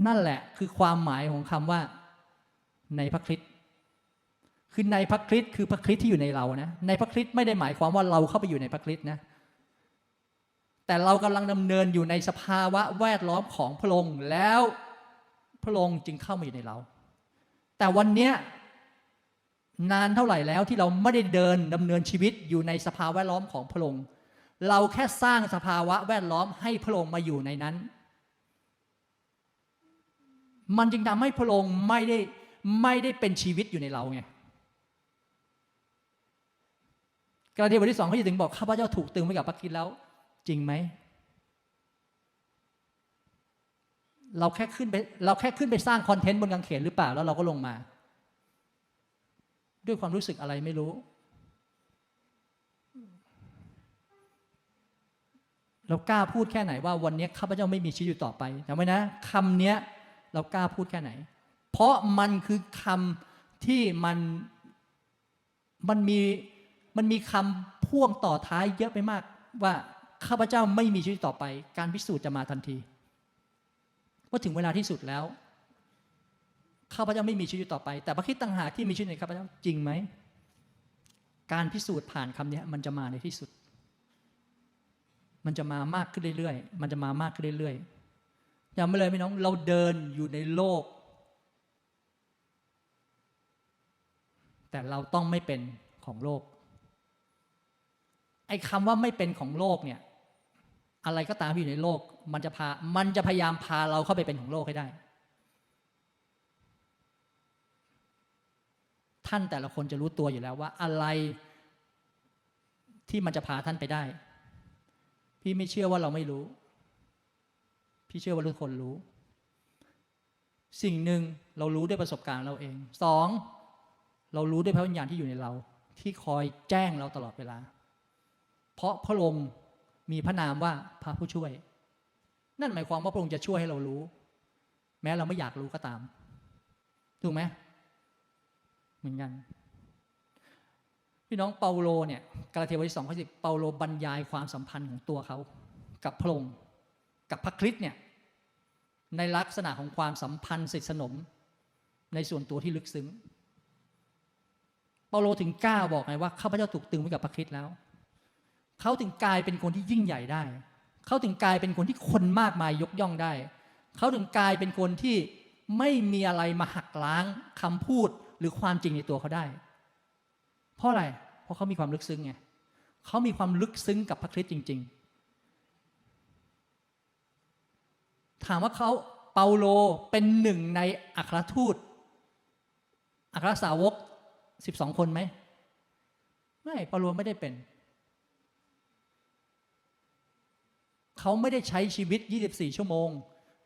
นั่นแหละคือความหมายของคำว่าในพระคริสต์คือในพระคริสต์คือพระคริสต์ที่อยู่ในเรานะในพระคริสต์ไม่ได้หมายความว่าเราเข้าไปอยู่ในพระคริสต์นะ แต่เรากำลังดำเนินอยู่ในสภาวะแวดล้อมของพระองค์แล้วพระองค์จึงเข้ามาอยู่ในเรา แต่วันเนี้ยนานเท่าไหร่แล้วที่เราไม่ได้เดินดำเนินชีวิตอยู่ในสภาวะแวดล้อมของพระองค์เราแค่สร้างสภาวะแวดล้อมให้พระองค์มาอยู่ในนั้น มันจึงทำให้พระองค์ไม่ได้ไม่ได้เป็นชีวิตอยู่ในเราไงกาลาเทียบทที่สองเขาจะถึงบอกข้าพเจ้าถูกตึงไว้กับพระคริสต์แล้ว จริงไหม เราแค่ขึ้นไปเราแค่ขึ้นไปสร้างคอนเทนต์บนกางเขนหรือเปล่าแล้วเราก็ลงมา ด้วยความรู้สึกอะไรไม่รู้ เรากล้าพูดแค่ไหนว่าวันนี้ข้าพเจ้าไม่มีชีวิตอยู่ต่อไปจำไว้นะคำเนี้ยเรากล้าพูดแค่ไหน เพราะมันคือคำที่มันมันมีมันมีคำพ่วงต่อท้ายเยอะไปมากว่า ข้าพเจ้าไม่มีชีวิตต่อไป การพิสูจน์จะมาทันทีว่าถึงเวลาที่สุดแล้วข้าพเจ้าไม่มีชีวิตต่อไป แต่พระคิดต่างหากที่มีชีวิตในข้าพเจ้าจริงไหมการพิสูจน์ผ่านคำนี้มันจะมาในที่สุด มันจะมามากขึ้นเรื่อยๆ มันจะมามากขึ้นเรื่อยๆอย่าไม่เลยพี่น้องเราเดินอยู่ในโลก แต่เราต้องไม่เป็นของโลก ไอ้คำว่าไม่เป็นของโลกเนี่ย อะไรก็ตามที่อยู่ในโลก มันจะพา มันจะพยายามพาเราเข้าไปเป็นของโลกให้ได้ ท่านแต่ละคนจะรู้ตัวอยู่แล้วว่าอะไรที่มันจะพาท่านไปได้ พี่ไม่เชื่อว่าเราไม่รู้ พี่เชื่อว่าทุกคนรู้ สิ่งหนึ่งเรารู้ด้วยประสบการณ์เราเอง สอง เรารู้ด้วยพระวิญญาณที่อยู่ในเรา ที่คอยแจ้งเราตลอดเวลา เพราะพระองค์ มีพระนามว่าพระผู้ช่วย นั่นหมายความว่าพระองค์จะช่วยให้เรารู้ แม้เราไม่อยากรู้ก็ตาม ถูกไหมเหมือนกันพี่น้องเปาโลเนี่ยกาลาเทียบทที่สองข้อสิบเปาโลบรรยายความสัมพันธ์ของตัวเขา กับพระองค์กับพระคริสต์เนี่ยในลักษณะของความสัมพันธ์สนิทสนม ในส่วนตัวที่ลึกซึ้ง เปาโลถึงกล้าบอกไงว่าข้าพเจ้าถูกตึงไว้กับพระคริสต์แล้ว เขาถึงกลายเป็นคนที่ยิ่งใหญ่ได้ เขาถึงกลายเป็นคนที่คนมากมายยกย่องได้ เขาถึงกลายเป็นคนที่ไม่มีอะไรมาหักล้างคำพูดหรือความจริงในตัวเขาได้ เพราะอะไร เพราะเขามีความลึกซึ้งไงเขามีความลึกซึ้งกับพระคริสต์จริง ๆ ถามว่าเขาเปาโลเป็นหนึ่งในอัครทูต อัครสาวกสิบสองคนไหม ไม่ เปาโลไม่ได้เป็น เขาไม่ได้ใช้ชีวิต 24 ชั่วโมง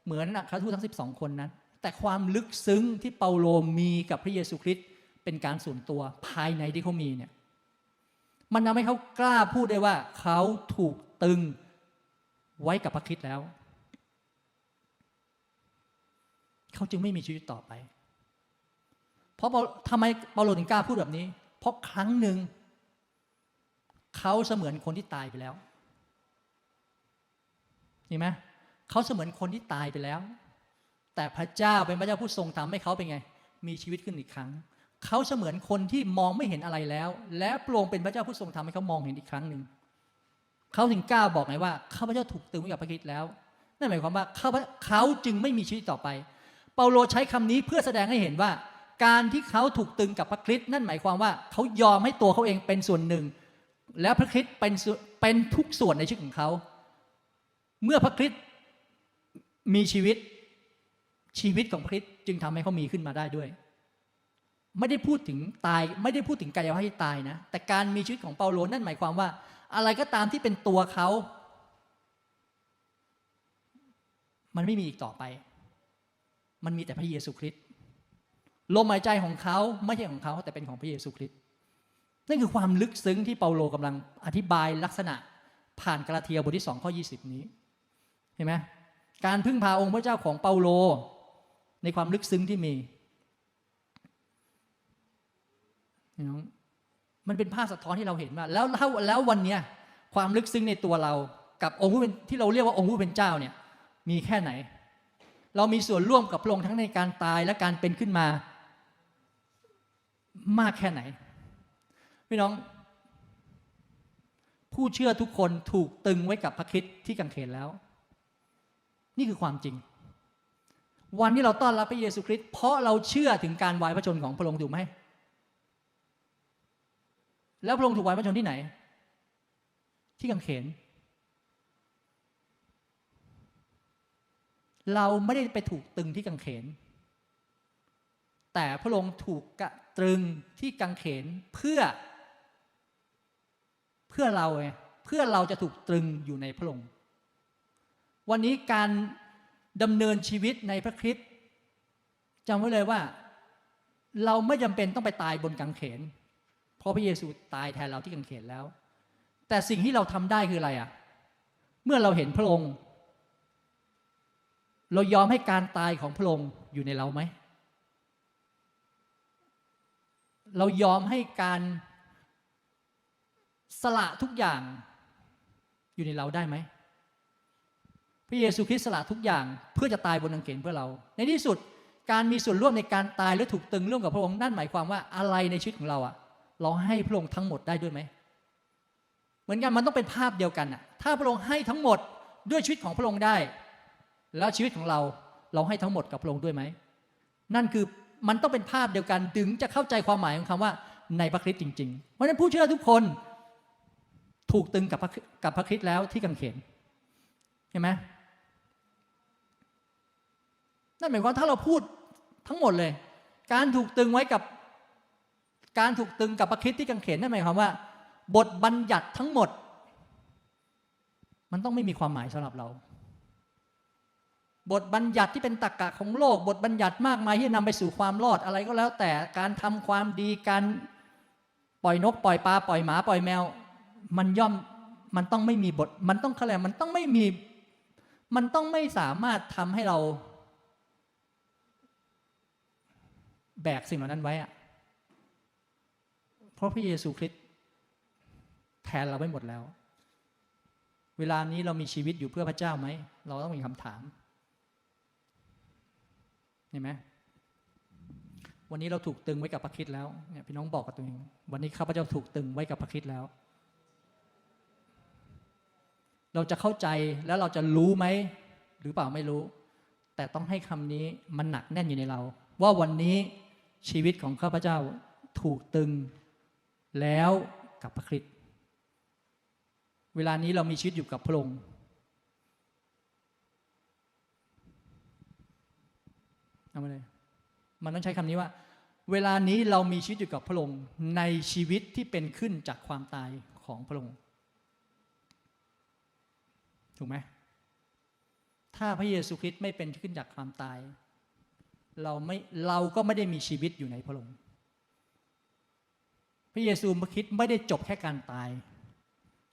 เหมือนอัครทูตทั้ง 12 คนนั้น แต่ความลึกซึ้งที่เปาโลมีกับพระเยซูคริสต์เป็นการส่วนตัวภายในที่เขามีเนี่ยมันทำให้เขากล้าพูดได้ว่าเขาถูกตึงไว้กับพระคริสต์แล้ว เขาจึงไม่มีชีวิตต่อไป เพราะทำไมเปาโลถึงกล้าพูดแบบนี้ เพราะครั้งหนึ่ง เขาเสมือนคนที่ตายไปแล้ว เห็นไหมเขาเสมือนคนที่ตายไปแล้ว แต่พระเจ้าเป็นพระเจ้าผู้ทรงทำให้เขาเป็นไง มีชีวิตขึ้นอีกครั้ง เขาเสมือนคนที่มองไม่เห็นอะไรแล้ว และพรองเป็นพระเจ้าผู้ทรงทำให้เขามองเห็นอีกครั้งหนึ่งเขาถึงกล้าบอกไงว่าข้าพเจ้าถูกตึงไว้กับพระคริสต์แล้ว นั่นหมายความว่าเขาเขาจึงไม่มีชีวิตต่อไป เปาโลใช้คำนี้เพื่อแสดงให้เห็นว่า การที่เขาถูกตึงกับพระคริสต์นั่นหมายความว่าเขายอมให้ตัวเขาเองเป็นส่วนหนึ่ง แล้วพระคริสต์เป็นเป็นทุกส่วนในชีวิตของเขา เมื่อพระคริสต์มีชีวิตชีวิตของพระคริสต์จึงทำให้เขามีขึ้นมาได้ด้วย ไม่ได้พูดถึงตาย ไม่ได้พูดถึงกายภาพที่ตายนะ แต่การมีชีวิตของเปาโลนั่นหมายความว่า อะไรก็ตามที่เป็นตัวเขา มันไม่มีอีกต่อไป มันมีแต่พระเยซูคริสต์ลมหายใจของเขาไม่ใช่ของเขาแต่เป็นของพระเยซูคริสต์นั่นคือความลึกซึ้งที่เปาโลกำลังอธิบายลักษณะผ่านกาลาเทียบทที่สองข้อ 20 นี้ เห็นไหมการพึ่งพาองค์พระเจ้าของเปาโล ในความลึกซึ้งที่มีน้องมันเป็นภาพสะท้อนที่เราเห็นว่าแล้วแล้วลววันเนี้ยความลึกซึ้งในตัวเรา กับองค์ผู้เป็นที่เราเรียกว่าองค์ผู้เป็นเจ้าเนี่ยมีแค่ไหน เรามีส่วนร่วมกับพระองค์ทั้งในการตายและการเป็นขึ้นมา มากแค่ไหนพี่น้อง ผู้เชื่อทุกคนถูกตึงไว้กับพระคริสต์ที่กังเขนแล้ว นี่คือความจริง วันที่เราต้อนรับพระเยซูคริสต์เพราะเราเชื่อถึงการวายพระชนของพระองค์ถูกไหมแล้วพระองค์ถูกวายพระชนที่ไหน ที่กังเขน เราไม่ได้ไปถูกตึงที่กังเขน แต่พระองค์ถูกกะตรึงที่กังเขนเพื่อ เพื่อเราไงเพื่อเราจะถูกตรึงอยู่ในพระองค์ วันนี้การดำเนินชีวิตในพระคริสต์จำไว้เลยว่า เราไม่จำเป็นต้องไปตายบนกังเขน เพราะพระเยซูตายแทนเราที่กังเขนแล้ว แต่สิ่งที่เราทำได้คืออะไรอะ เมื่อเราเห็นพระองค์ เรายอมให้การตายของพระองค์อยู่ในเราไหม เรายอมให้การสละทุกอย่างอยู่ในเราได้ไหม พระเยซูคริสต์สละทุกอย่างเพื่อจะตายบนกางเขนเพื่อเรา ในที่สุดการมีส่วนร่วมในการตายและถูกตึงร่วมกับพระองค์นั่นหมายความว่าอะไรในชีวิตของเราอะเราให้พระองค์ทั้งหมดได้ด้วยไหมเหมือนกันมันต้องเป็นภาพเดียวกันอะถ้าพระองค์ให้ทั้งหมดด้วยชีวิตของพระองค์ได้ แล้วชีวิตของเราเราให้ทั้งหมดกับพระองค์ด้วยไหมนั่นคือมันต้องเป็นภาพเดียวกันถึงจะเข้าใจความหมายของคำว่าในพระคริสต์จริงๆเพราะฉะนั้นผู้เชื่อทุกคนถูกตึงกับพระกับพระคริสต์แล้วที่กังเขนเห็นไหม นั่นหมายความว่าถ้าเราพูดทั้งหมดเลย การถูกตึงไว้กับ การถูกตึงกับพระคริสต์ที่กังเขนนั่นหมายความว่า บทบัญญัติทั้งหมด มันต้องไม่มีความหมายสำหรับเรา บทบัญญัติที่เป็นตรรกะของโลก บทบัญญัติมากมายที่นำไปสู่ความรอดอะไรก็แล้ว แต่การทำความดีการปล่อยนก ปล่อยปลาปล่อยหมาปล่อยแมว มันย่อมมันต้องไม่มีบท มันต้องอะไรมันต้องไม่มี มันต้องไม่สามารถทำให้เรา แบกสิ่งเหล่านั้นไว้อะเพราะพระเยซูคริสต์แทนเราไว้หมดแล้ว เวลานี้เรามีชีวิตอยู่เพื่อพระเจ้าไหม เราต้องมีคำถาม เห็นไหมวันนี้เราถูกตึงไว้กับพระคริสต์แล้วเนี่ยพี่น้องบอกกับตัวเอง วันนี้ข้าพเจ้าถูกตึงไว้กับพระคริสต์แล้ว เราจะเข้าใจแล้วเราจะรู้ไหม หรือเปล่าไม่รู้ แต่ต้องให้คำนี้มันหนักแน่นอยู่ในเรา ว่าวันนี้ ชีวิตของข้าพเจ้าถูกตึงแล้วกับพระคริสต์เวลานี้เรามีชีวิตอยู่กับพระองค์เอามาเลยมันต้องใช้คำนี้ว่า เวลานี้เรามีชีวิตอยู่กับพระองค์ในชีวิตที่เป็นขึ้นจากความตายของพระองค์ถูกไหมถ้าพระเยซูคริสต์ไม่เป็นขึ้นจากความตาย เราไม่เราก็ไม่ได้มีชีวิตอยู่ในพระองค์พระเยซูคริสต์ไม่ได้จบแค่การตาย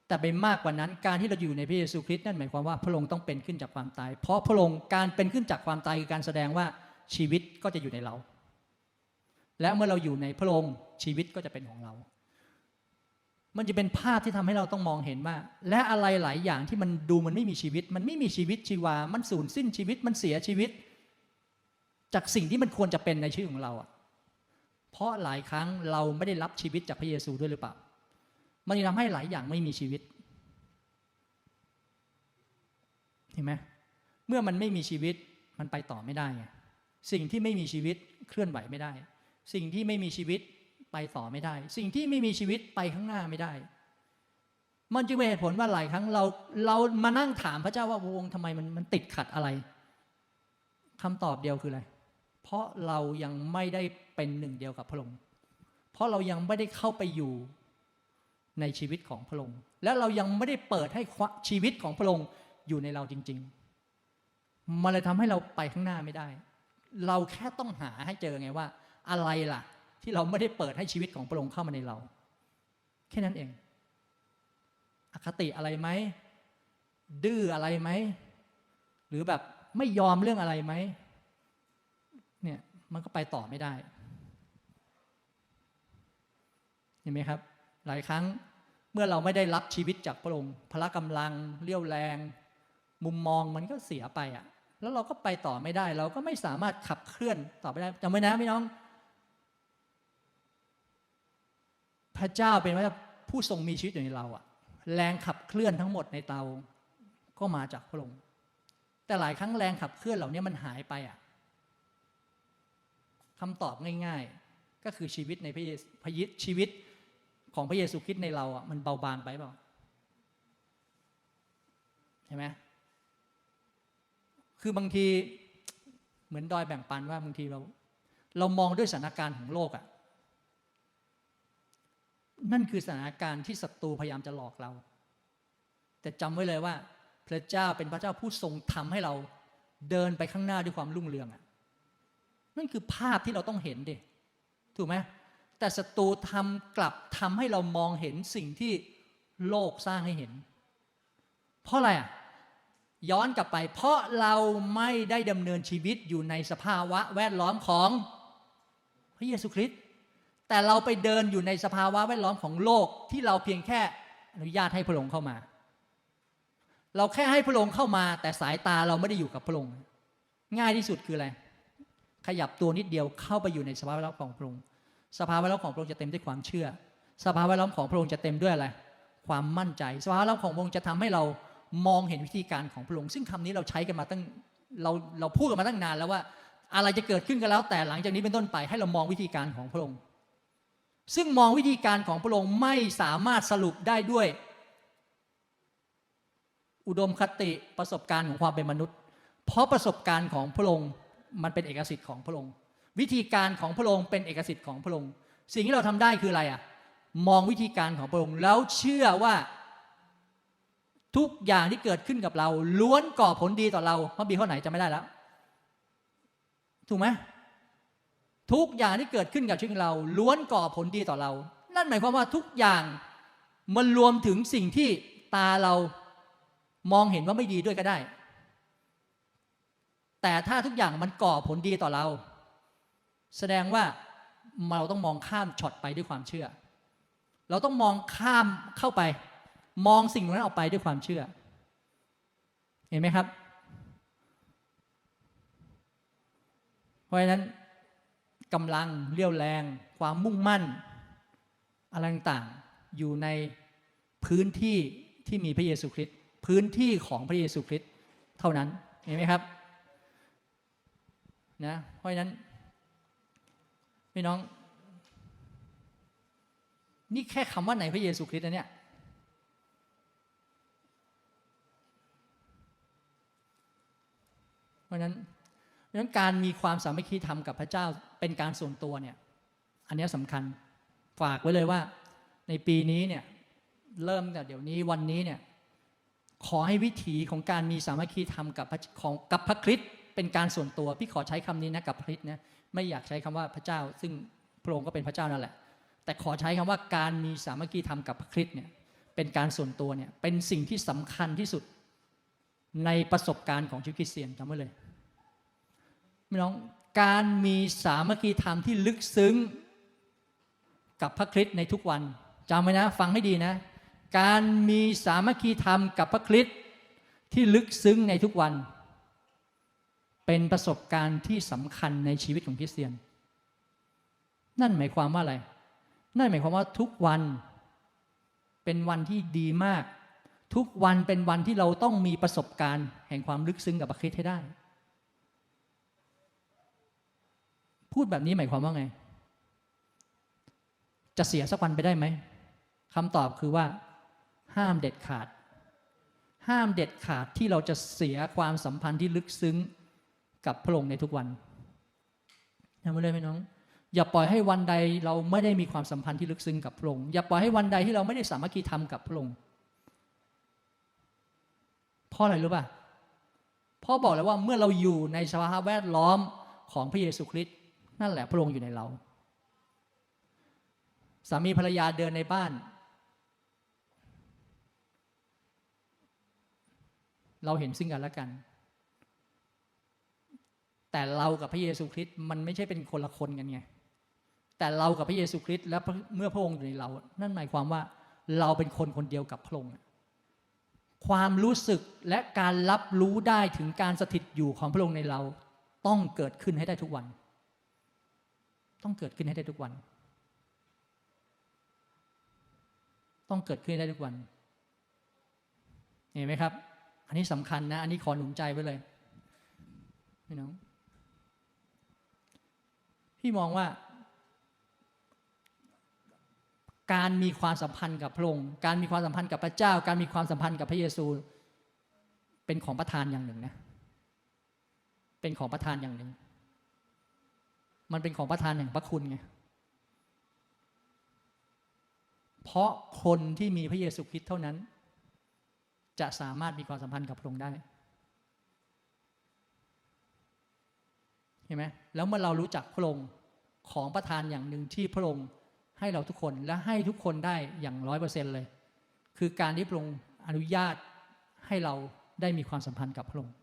แต่เป็นมากกว่านั้นการที่เราอยู่ในพระเยซูคริสต์นั่นหมายความว่าพระองค์ต้องเป็นขึ้นจากความตาย เพราะพระองค์การเป็นขึ้นจากความตายคือการแสดงว่าชีวิตก็จะอยู่ในเรา และเมื่อเราอยู่ในพระองค์ชีวิตก็จะเป็นของเรา มันจะเป็นภาพที่ทำให้เราต้องมองเห็นว่า และอะไรหลายอย่างที่มันดูมันไม่มีชีวิต มันไม่มีชีวิตชีวา มันสูญสิ้นชีวิตมันเสียชีวิต จากสิ่งที่มันควรจะเป็นในชีวิตของเราอะ เพราะหลายครั้งเราไม่ได้รับชีวิตจากพระเยซูด้วยหรือเปล่า มันจะทำให้หลายอย่างไม่มีชีวิต เห็นไหมเมื่อมันไม่มีชีวิตมันไปต่อไม่ได้ไง สิ่งที่ไม่มีชีวิตเคลื่อนไหวไม่ได้ สิ่งที่ไม่มีชีวิตไปต่อไม่ได้ สิ่งที่ไม่มีชีวิตไปข้างหน้าไม่ได้ มันจึงเป็นเหตุผลว่าหลายครั้งเราเรามานั่งถามพระเจ้าว่าวงทำไมมันมันติดขัดอะไรคำตอบเดียวคืออะไร เพราะเรายังไม่ได้เป็นหนึ่งเดียวกับพระองค์ เพราะเรายังไม่ได้เข้าไปอยู่ในชีวิตของพระองค์ และเรายังไม่ได้เปิดให้ชีวิตของพระองค์อยู่ในเราจริง ๆ มันเลยทำให้เราไปข้างหน้าไม่ได้ เราแค่ต้องหาให้เจอไงว่า อะไรล่ะ ที่เราไม่ได้เปิดให้ชีวิตของพระองค์เข้ามาในเรา แค่นั้นเอง อคติอะไรไหมดื้ออะไรไหม หรือแบบไม่ยอมเรื่องอะไรไหม มันก็ไปต่อไม่ได้ เห็นไหมครับ หลายครั้งเมื่อเราไม่ได้รับชีวิตจากพระองค์ พละกำลังเรี่ยวแรง มุมมองมันก็เสียไปอะ่ะ แล้วเราก็ไปต่อไม่ได้ เราก็ไม่สามารถขับเคลื่อนต่อไปได้จำไว้นะพี่น้อง พระเจ้าเป็นว่าผู้ทรงมีชีวิตอยู่ในเราอะแรงขับเคลื่อนทั้งหมดในเตา ก็มาจากพระองค์แต่หลายครั้งแรงขับเคลื่อนเหล่านี้มันหายไปอะ คำตอบง่ายๆ ก็คือชีวิตในพระเยซูชีวิตของพระเยซูคริสต์ในเราอะมันเบาบางไปเปล่าใช่ไหมคือบางทีเหมือนดอยแบ่งปันว่าบางทีเรา เรามองด้วยสถานการณ์ของโลกอะนั่นคือสถานการณ์ที่ศัตรูพยายามจะหลอกเรา แต่จำไว้เลยว่า พระเจ้าเป็นพระเจ้าผู้ทรงทำให้เราเดินไปข้างหน้าด้วยความรุ่งเรืองอะ นั่นคือภาพที่เราต้องเห็นดิถูกไหมแต่ศัตรูทำกลับทำให้เรามองเห็นสิ่งที่โลกสร้างให้เห็น เพราะอะไรอะย้อนกลับไป เพราะเราไม่ได้ดำเนินชีวิตอยู่ในสภาวะแวดล้อมของพระเยซูคริสต์แต่เราไปเดินอยู่ในสภาวะแวดล้อมของโลกที่เราเพียงแค่อนุญาตให้พระองค์เข้ามา เราแค่ให้พระองค์เข้ามา แต่สายตาเราไม่ได้อยู่กับพระองค์ง่ายที่สุดคืออะไร ขยับตัวนิดเดียวเข้าไปอยู่ในสภาวะแวดล้อมของพระองค์สภาวะล้อมของพระองค์จะเต็มด้วยความเชื่อ สภาวะล้อมของพระองค์จะเต็มด้วยอะไร ความมั่นใจ สภาวะล้อมของพระองค์จะทำให้เรามองเห็นวิธีการของพระองค์ซึ่งคำนี้เราใช้กันมาตั้งเราเราพูดกันมาตั้งนานแล้วว่าอะไรจะเกิดขึ้นก็แล้ว แต่หลังจากนี้เป็นต้นไปให้เรามองวิธีการของพระองค์ ซึ่งมองวิธีการของพระองค์ไม่สามารถสรุปได้ด้วย อุดมคติประสบการณ์ของความเป็นมนุษย์ เพราะประสบการณ์ของพระองค์ มันเป็นเอกสิทธิ์ของพระองค์ วิธีการของพระองค์เป็นเอกสิทธิ์ของพระองค์ สิ่งที่เราทำได้คืออะไรอะมองวิธีการของพระองค์แล้วเชื่อว่าทุกอย่างที่เกิดขึ้นกับเรา ล้วนก่อผลดีต่อเราพระบีข้อไหนจะไม่ได้แล้ว ถูกไหมทุกอย่างที่เกิดขึ้นกับชีวิตเรา ล้วนก่อผลดีต่อเรา นั่นหมายความว่าทุกอย่างมันรวมถึงสิ่งที่ตาเรามองเห็นว่าไม่ดีด้วยก็ได้ แต่ถ้าทุกอย่างมันก่อผลดีต่อเรา แสดงว่าเราต้องมองข้ามช็อตไปด้วยความเชื่อ เราต้องมองข้ามเข้าไป มองสิ่งนั้นออกไปด้วยความเชื่อ เห็นไหมครับ เพราะฉะนั้นกำลังเรี่ยวแรง ความมุ่งมั่น อะไรต่างๆอยู่ในพื้นที่ที่มีพระเยซูคริสต์พื้นที่ของพระเยซูคริสต์เท่านั้นเห็นไหมครับ นะเพราะนั้นพี่น้อง นี่แค่คำว่าไหนพระเยซูคริสต์นะเนี่ยเพราะนั้นเพราะนั้นการมีความสามัคคีธรรมกับพระเจ้าเป็นการส่วนตัวเนี่ย อันนี้สำคัญฝากไว้เลยว่า ในปีนี้เนี่ยเริ่มแต่เดี๋ยวนี้วันนี้เนี่ยขอให้วิถีของการมีสามัคคีธรรมกับของกับพระคริสต์ เป็นการส่วนตัว พี่ขอใช้คำนี้นะกับพระคริสต์นะไม่อยากใช้คำว่าพระเจ้า ซึ่งพระองค์ก็เป็นพระเจ้านั่นแหละ แต่ขอใช้คำว่าการมีสามัคคีธรรมกับพระคริสต์เนี่ยเป็นการส่วนตัวเนี่ยเป็นสิ่งที่สำคัญที่สุดในประสบการณ์ของชีวิตคริสเตียนจำไว้เลยไม่น้องการมีสามัคคีธรรมที่ลึกซึ้งกับพระคริสต์ในทุกวันจำไว้นะฟังให้ดีนะ การมีสามัคคีธรรมกับพระคริสต์ที่ลึกซึ้งในทุกวัน เป็นประสบการณ์ที่สำคัญในชีวิตของคริสเตียน นั่นหมายความว่าอะไร นั่นหมายความว่าทุกวัน เป็นวันที่ดีมาก ทุกวันเป็นวันที่เราต้องมีประสบการณ์แห่งความลึกซึ้งกับพระคริสต์ให้ได้ พูดแบบนี้หมายความว่าไง จะเสียสักวันไปได้ไหมคำตอบคือว่า ห้ามเด็ดขาด ห้ามเด็ดขาดที่เราจะเสียความสัมพันธ์ที่ลึกซึ้ง กับพระองค์ในทุกวันจำไว้เลยไหมน้อง อย่าปล่อยให้วันใดเราไม่ได้มีความสัมพันธ์ที่ลึกซึ้งกับพระองค์อย่าปล่อยให้วันใดที่เราไม่ได้สามัคคีธรรมกับพระองค์เพราะอะไรรู้ป่ะพ่อบอกแล้วว่าเมื่อเราอยู่ในสภาพแวดล้อมของพระเยซูคริสต์นั่นแหละพระองค์อยู่ในเรา สามีภรรยาเดินในบ้าน เราเห็นซึ่งกันและกัน แต่เรากับพระเยซูคริสต์มันไม่ใช่เป็นคนละคนกันไง แต่เรากับพระเยซูคริสต์และเมื่อพระองค์อยู่ในเรา นั่นหมายความว่าเราเป็นคนคนเดียวกับพระองค์ความรู้สึกและการรับรู้ได้ถึงการสถิตอยู่ของพระองค์ในเรา ต้องเกิดขึ้นให้ได้ทุกวัน ต้องเกิดขึ้นให้ได้ทุกวัน ต้องเกิดขึ้นได้ทุกวัน เห็นไหมครับ อันนี้สำคัญนะ อันนี้ขอหนุนใจไว้เลยพี่น้อง พี่มองว่า การมีความสัมพันธ์กับพระองค์การมีความสัมพันธ์กับพระเจ้า การมีความสัมพันธ์กับพระเยซู เป็นของประทานอย่างหนึ่งนะ เป็นของประทานอย่างหนึ่ง มันเป็นของประทานแห่งพระคุณไงเพราะคนที่มีพระเยซูคริสต์เท่านั้น จะสามารถมีความสัมพันธ์กับพระองค์ได้ ไหมแล้วเมื่อเรารู้จักพระองค์ของประทานอย่างหนึ่งที่พระองค์ให้เราทุกคนและให้ทุกคนได้อย่างร้อยเปอร์เซ็นต์เลย คือการที่พระองค์อนุญาตให้เราได้มีความสัมพันธ์กับพระองค์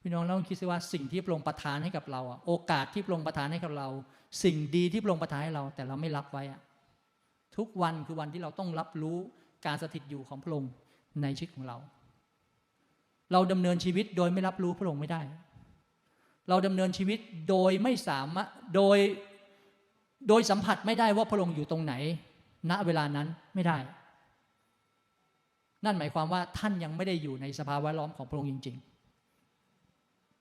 พี่น้องเราต้องคิดซิว่าสิ่งที่พระองค์ประทานให้กับเราโอกาสที่พระองค์ประทานให้กับเรา สิ่งดีที่พระองค์ประทานให้เรา แต่เราไม่รับไว้ทุกวันคือวันที่เราต้องรับรู้การสถิตอยู่ของพระองค์ในชีวิตของเรา เราดำเนินชีวิตโดยไม่รับรู้พระองค์ไม่ได้ เราดำเนินชีวิตโดยไม่สามารถโดยโดยสัมผัสไม่ได้ว่าพระองค์อยู่ตรงไหน ณเวลานั้นไม่ได้ นั่นหมายความว่าท่านยังไม่ได้อยู่ในสภาวะล้อมของพระองค์จริง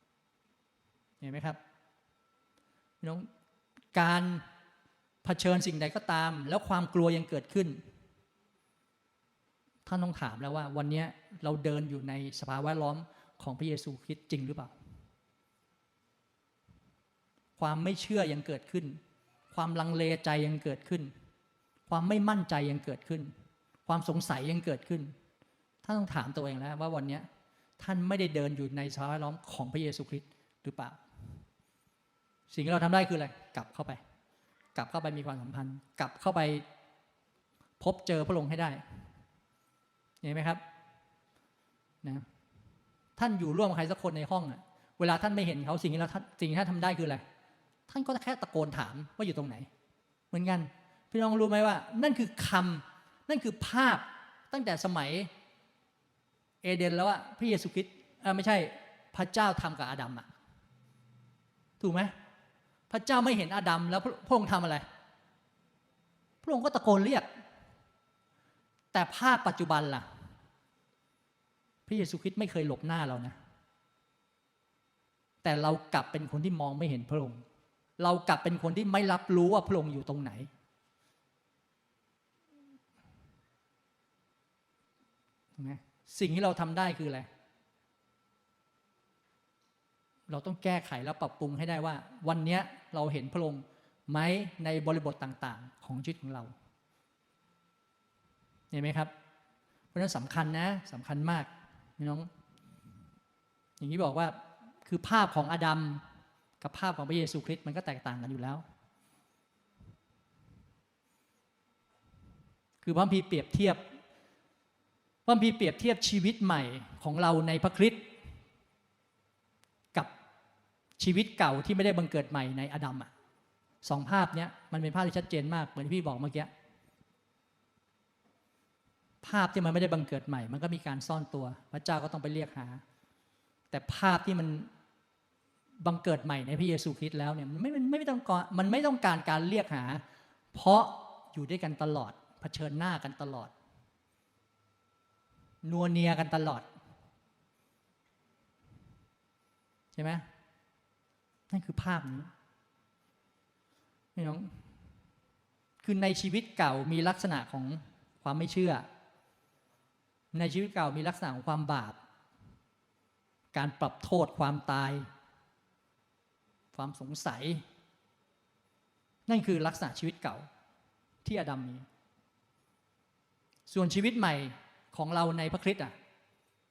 ๆ เห็นไหมครับน้องการเผชิญสิ่งใดก็ตาม แล้วความกลัวยังเกิดขึ้น ท่านต้องถามแล้วว่า วันนี้เราเดินอยู่ในสภาวะล้อมของพระเยซูคริสต์จริงหรือเปล่า ความไม่เชื่อยังเกิดขึ้น ความลังเลใจยังเกิดขึ้น ความไม่มั่นใจยังเกิดขึ้น ความสงสัยยังเกิดขึ้น ท่านต้องถามตัวเองแล้วว่าวันนี้ท่านไม่ได้เดินอยู่ในสภาวะล้อมของพระเยซูคริสต์หรือเปล่า สิ่งที่เราทำได้คืออะไร กลับเข้าไป กลับเข้าไปมีความสัมพันธ์ กลับเข้าไปพบเจอพระองค์ให้ได้เห็นไหมครับนะท่านอยู่ร่วมใครสักคนในห้องอะเวลาท่านไม่เห็นเขาสิ่งที่เราสิ่งที่ท่านทำได้คืออะไร ท่านก็แค่ตะโกนถามว่าอยู่ตรงไหน เหมือนกันพี่น้องรู้ไหมว่า นั่นคือคำนั่นคือภาพตั้งแต่สมัยเอเดนแล้วว่าพระเยซูคริสต์ไม่ใช่พระเจ้าทำกับอาดัมอะถูกไหมพระเจ้าไม่เห็นอาดัมแล้วพระองค์ทำอะไร พระองค์ก็ตะโกนเรียก แต่ภาพปัจจุบันล่ะ พระเยซูคริสต์ไม่เคยหลบหน้าเรานะ แต่เรากลับเป็นคนที่มองไม่เห็นพระองค์ เรากลับเป็นคนที่ไม่รับรู้ว่าพระองค์อยู่ตรงไหน สิ่งที่เราทำได้คืออะไร เราต้องแก้ไขและปรับปรุงให้ได้ว่า วันนี้เราเห็นพระองค์ไหมในบริบทต่างๆ ของชีวิตของเรา เห็นไหมครับ เพราะนั้นสำคัญนะสำคัญมากน้อง อย่างที่บอกว่าคือภาพของอดัม กับภาพของพระเยซูคริสต์มันก็แตกต่างกันอยู่แล้ว คือพระพีเปรียบเทียบพระพีเปรียบเทียบชีวิตใหม่ของเราในพระคริสต์กับชีวิตเก่าที่ไม่ได้บังเกิดใหม่ในอดัมอะสองภาพเนี้ยมันเป็นภาพที่ชัดเจนมากเหมือนที่พี่บอกเมื่อกี้ภาพที่มันไม่ได้บังเกิดใหม่ มันก็มีการซ่อนตัว พระเจ้าก็ต้องไปเรียกหา แต่ภาพที่มัน บังเกิดใหม่ในพระเยซูคริสต์แล้วเนี่ยมันไม่มันไม่ต้องการมันไม่ต้องการการเรียกหา เพราะอยู่ด้วยกันตลอดเผชิญหน้ากันตลอด นัวเนียกันตลอดใช่ไหมนั่นคือภาพนี้พี่น้องคือในชีวิตเก่ามีลักษณะของความไม่เชื่อ ในชีวิตเก่ามีลักษณะของความบาป การปรับโทษความตาย ความสงสัย นั่นคือลักษณะชีวิตเก่าที่อดัมมี ส่วนชีวิตใหม่ของเราในพระคริสต์อะ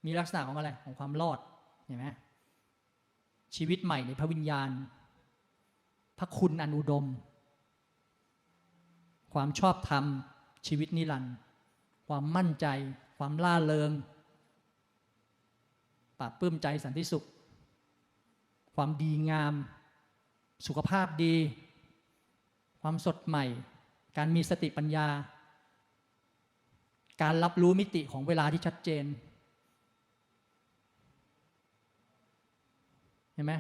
มีลักษณะของอะไรของความรอดเห็นไหมชีวิตใหม่ในพระวิญญาณ พระคุณอนุดม ความชอบธรรม ชีวิตนิรันดร์ความมั่นใจ ความล่าเริงปราบปลื้มใจสันติสุข ความดีงาม สุขภาพดี ความสดใหม่ การมีสติปัญญา การรับรู้มิติของเวลาที่ชัดเจน เห็นไหม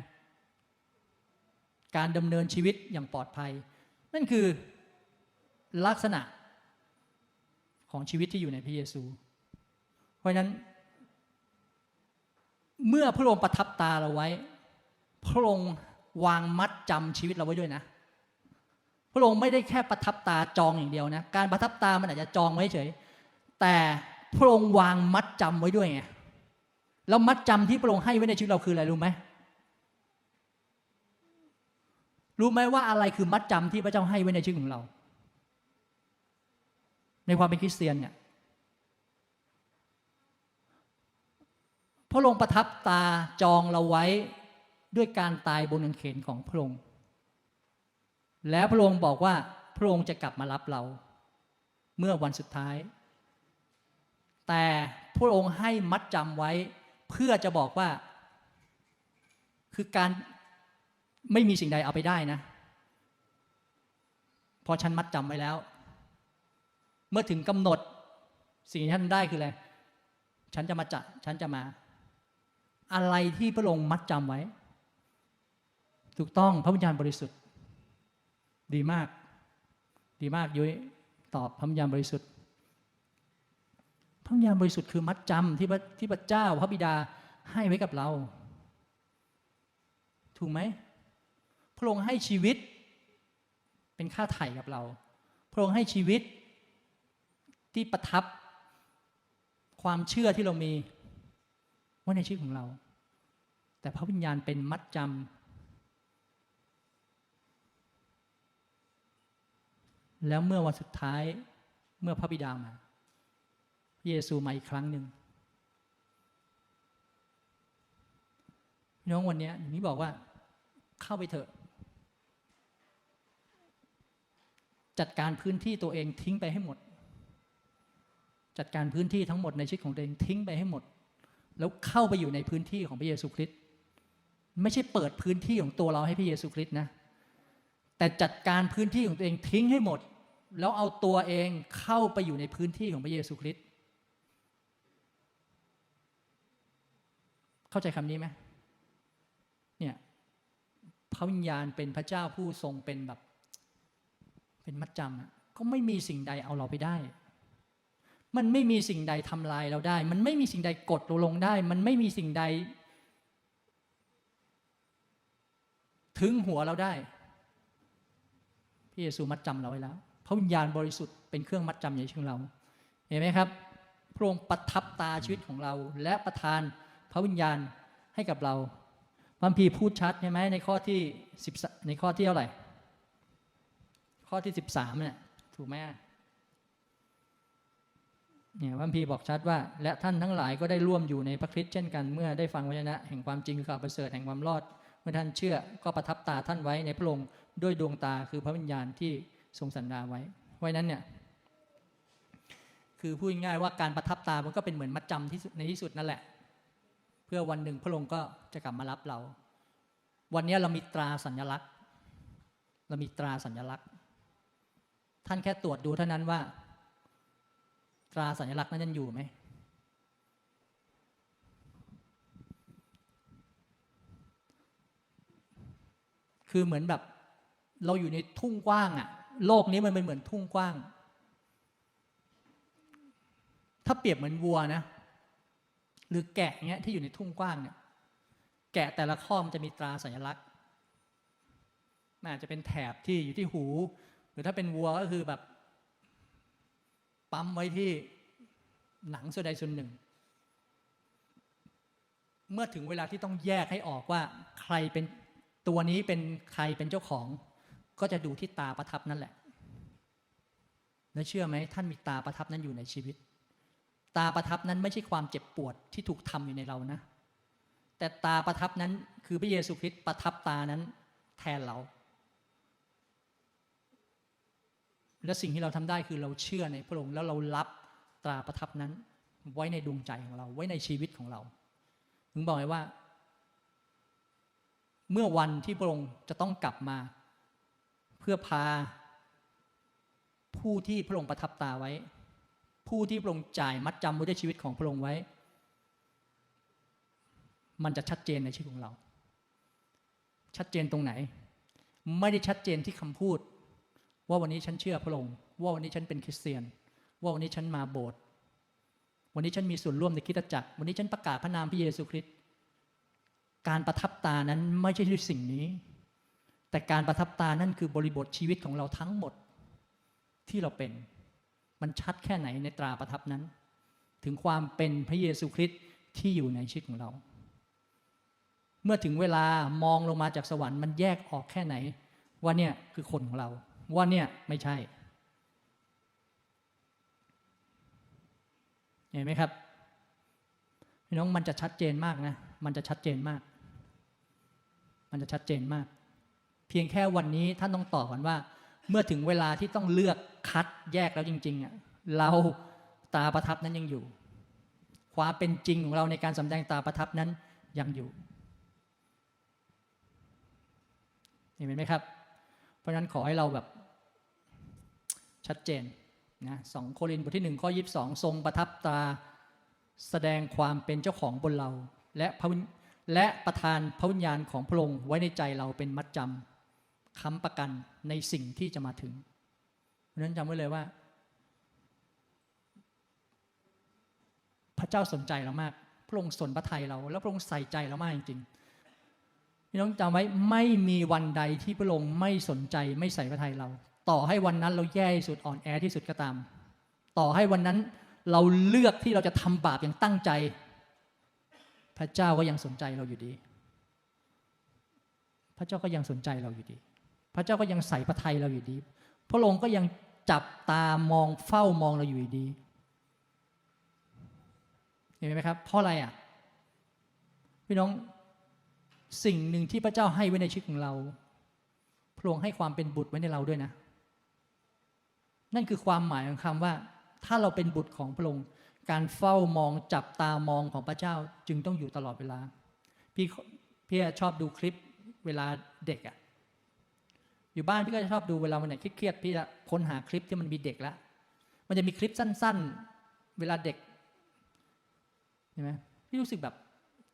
การดำเนินชีวิตอย่างปลอดภัย นั่นคือลักษณะของชีวิตที่อยู่ในพระเยซู เพราะนั้น เมื่อพระองค์ประทับตาเราไว้ พระองค์ วางมัดจำชีวิตเราไว้ด้วยนะ พระองค์ไม่ได้แค่ประทับตาจองอย่างเดียวนะ การประทับตามันอาจจะจองไว้เฉย แต่พระองค์วางมัดจำไว้ด้วยไง แล้วมัดจำที่พระองค์ให้ไว้ในชีวิตเราคืออะไรรู้ไหม รู้ไหมว่าอะไรคือมัดจำที่พระเจ้าให้ไว้ในชีวิตของเรา ในความเป็นคริสเตียนเนี่ย พระองค์ประทับตาจองเราไว้ ด้วยการตายบนกางเขนของพระองค์ แล้วพระองค์บอกว่าพระองค์จะกลับมารับเรา เมื่อวันสุดท้าย แต่พระองค์ให้มัดจำไว้เพื่อจะบอกว่า คือการไม่มีสิ่งใดเอาไปได้นะพราะฉันมัดจำไว้แล้ว เมื่อถึงกำหนดสิ่งที่ท่านได้คืออะไรฉันจะมาจัดฉันจะมา อะไรที่พระองค์มัดจำไว้ ถูกต้องพระวิญญาณบริสุทธิ์ ดีมาก ดีมากยุ้ยตอบพระวิญญาณบริสุทธิ์ พระวิญญาณบริสุทธิ์คือมัดจำที่พระที่พระเจ้าพระบิดาให้ไว้กับเรา ถูกไหมพระองค์ให้ชีวิต เป็นค่าไถ่กับเรา พระองค์ให้ชีวิตที่ประทับความเชื่อที่เรามีไว้ในชีวิตของเรา แต่พระวิญญาณเป็นมัดจำ แล้วเมื่อวันสุดท้ายเมื่อพระบิดามาพระเยซูมาอีกครั้งหนึ่งน้องวันนี้อย่างนี้บอกว่าเข้าไปเถอะ จัดการพื้นที่ตัวเองทิ้งไปให้หมด จัดการพื้นที่ทั้งหมดในชีวิตของตัวเองทิ้งไปให้หมด แล้วเข้าไปอยู่ในพื้นที่ของพระเยซูคริสต์ไม่ใช่เปิดพื้นที่ของตัวเราให้พระเยซูคริสต์นะ แต่จัดการพื้นที่ของตัวเองทิ้งให้หมด แล้วเอาตัวเองเข้าไปอยู่ในพื้นที่ของพระเยซูคริสต์เข้าใจคำนี้ไหมเนี่ยพระวิญญาณเป็นพระเจ้าผู้ทรงเป็นแบบ เป็นมัดจำก็ไม่มีสิ่งใดเอาเราไปได้ มันไม่มีสิ่งใดทำลายเราได้ มันไม่มีสิ่งใดกดเราลงได้ มันไม่มีสิ่งใด ถึงหัวเราได้ ระเยซูมัดจำเราไว้แล้วพระวิญญาณบริสุทธิ์เป็นเครื่องมัดจำในชีวิตของเรา เห็นไหมครับ พระองค์ประทับตาชีวิตของเรา และประทานพระวิญญาณให้กับเราพระพีพูดชัดใช่ไหมในข้อที่สิบในข้อที่เท่าไหร่ ข้อที่สิบสามเนี่ยถูกไหมเนี่ยพระพีบอกชัดว่า และท่านทั้งหลายก็ได้ร่วมอยู่ในพระคริสต์เช่นกัน เมื่อได้ฟังวจนะ แห่งความจริงคือข่าวประเสริฐแห่งความรอด เมื่อท่านเชื่อก็ประทับตาท่านไว้ในพระองค์ ด้วยดวงตาคือพระวิญญาณที่ทรงสันดาไว้ ไว้นั้นเนี่ยคือพูดง่ายๆว่าการประทับตามันก็เป็นเหมือนมัดจำที่ในที่สุดนั่นแหละ เพื่อวันหนึ่งพระองค์ก็จะกลับมารับเรา วันนี้เรามีตราสัญลักษณ์ เรามีตราสัญลักษณ์ ท่านแค่ตรวจดูเท่านั้นว่า ตราสัญลักษณ์นั้นยังอยู่ไหมคือเหมือนแบบ เราอยู่ในทุ่งกว้างอะโลกนี้มันเป็นเหมือนทุ่งกว้าง ถ้าเปรียบเหมือนวัวนะ หรือแกะเงี้ยที่อยู่ในทุ่งกว้างเนี่ย แกะแต่ละข้อมันจะมีตราสัญลักษณ์นอาจจะเป็นแถบที่อยู่ที่หู หรือถ้าเป็นวัวก็คือแบบ ปั๊มไว้ที่หนังส่วนใดส่วนหนึ่ง เมื่อถึงเวลาที่ต้องแยกให้ออกว่า ใครเป็นตัวนี้เป็นใครเป็นเจ้าของ ก็จะดูที่ตาประทับนั่นแหละ แล้วเชื่อไหมท่านมีตาประทับนั้นอยู่ในชีวิต ตาประทับนั้นไม่ใช่ความเจ็บปวดที่ถูกทำอยู่ในเรานะ แต่ตาประทับนั้นคือพระเยซูคริสต์ประทับตานั้นแทนเรา และสิ่งที่เราทำได้คือเราเชื่อในพระองค์แล้วเรารับตราประทับนั้น ไว้ในดวงใจของเรา ไว้ในชีวิตของเรา ถึงบอกไว้ว่า เมื่อวันที่พระองค์จะต้องกลับมา พื่อพา ผู้ที่พระองค์ประทับตาไว้ ผู้ที่พระองค์จ่ายมัดจำไว้ด้วยชีวิตของพระองค์ไว้ มันจะชัดเจนในชีวิตของเรา ชัดเจนตรงไหน ไม่ได้ชัดเจนที่คำพูด ว่าวันนี้ฉันเชื่อพระองค์ว่าวันนี้ฉันเป็นคริสเตียน ว่าวันนี้ฉันมาโบสถ์วันนี้ฉันมีส่วนร่วมในคริสตจักร วันนี้ฉันประกาศพระนามพระเยซูคริสต์การประทับตานั้นไม่ใช่ด้วยสิ่งนี้ แต่การประทับตานั่นคือบริบทชีวิตของเราทั้งหมดที่เราเป็น มันชัดแค่ไหนในตราประทับนั้น ถึงความเป็นพระเยซูคริสต์ที่อยู่ในชีวิตของเรา เมื่อถึงเวลามองลงมาจากสวรรค์มันแยกออกแค่ไหน ว่าเนี่ยคือคนของเรา ว่าเนี่ยไม่ใช่ เห็นไหมครับพี่น้องมันจะชัดเจนมากนะ มันจะชัดเจนมาก มันจะชัดเจนมาก เพียงแค่วันนี้ท่านต้องตอบกันว่า เมื่อถึงเวลาที่ต้องเลือกคัดแยกแล้วจริงๆอะเราตาประทับนั้นยังอยู่ ความเป็นจริงของเราในการสำแดงตาประทับนั้นยังอยู่เห็นไหมครับ เพราะนั้นขอให้เราแบบชัดเจนนะสองโครินบทที่หนึ่งข้อยีิบสองทรงประทับตาแสดงความเป็นเจ้าของบนเรา และพระและประทานพระวิญญาณของพระองค์ไว้ในใจเราเป็นมัดจำ ค้ำประกันในสิ่งที่จะมาถึง เพราะฉะนั้นจำไว้เลยว่า พระเจ้าสนใจเรามาก พระองค์สนพระทัยเรา แล้วพระองค์ใส่ใจเรามากจริงๆพี่น้องจำไว้ไม่มีวันใดที่พระองค์ไม่สนใจไม่ใส่พระทัยเรา ต่อให้วันนั้นเราแย่ที่สุดอ่อนแอที่สุดก็ตาม ต่อให้วันนั้นเราเลือกที่เราจะทำบาปอย่างตั้งใจ พระเจ้าก็ยังสนใจเราอยู่ดี พระเจ้าก็ยังสนใจเราอยู่ดี พระเจ้าก็ยังใส่พระทัยเราอยู่ดี พระองค์ก็ยังจับตามองเฝ้ามองเราอยู่ดี เห็นไหมครับ เพราะอะไรอะ พี่น้องสิ่งหนึ่งที่พระเจ้าให้ไว้ในชีวิตของเรา พระองค์ให้ความเป็นบุตรไว้ในเราด้วยนะ นั่นคือความหมายของคำว่า ถ้าเราเป็นบุตรของพระองค์ การเฝ้ามองจับตามองของพระเจ้าจึงต้องอยู่ตลอดเวลา พี่พี่ชอบดูคลิปเวลาเด็กอะ อยู่บ้านพี่ก็จะชอบดูเวลาวันไหนเครียดพี่จะค้นหาคลิปที่มันมีเด็กแล้วมันจะมีคลิปสั้น ๆ เวลาเด็กเห็นไหมพี่รู้สึกแบบ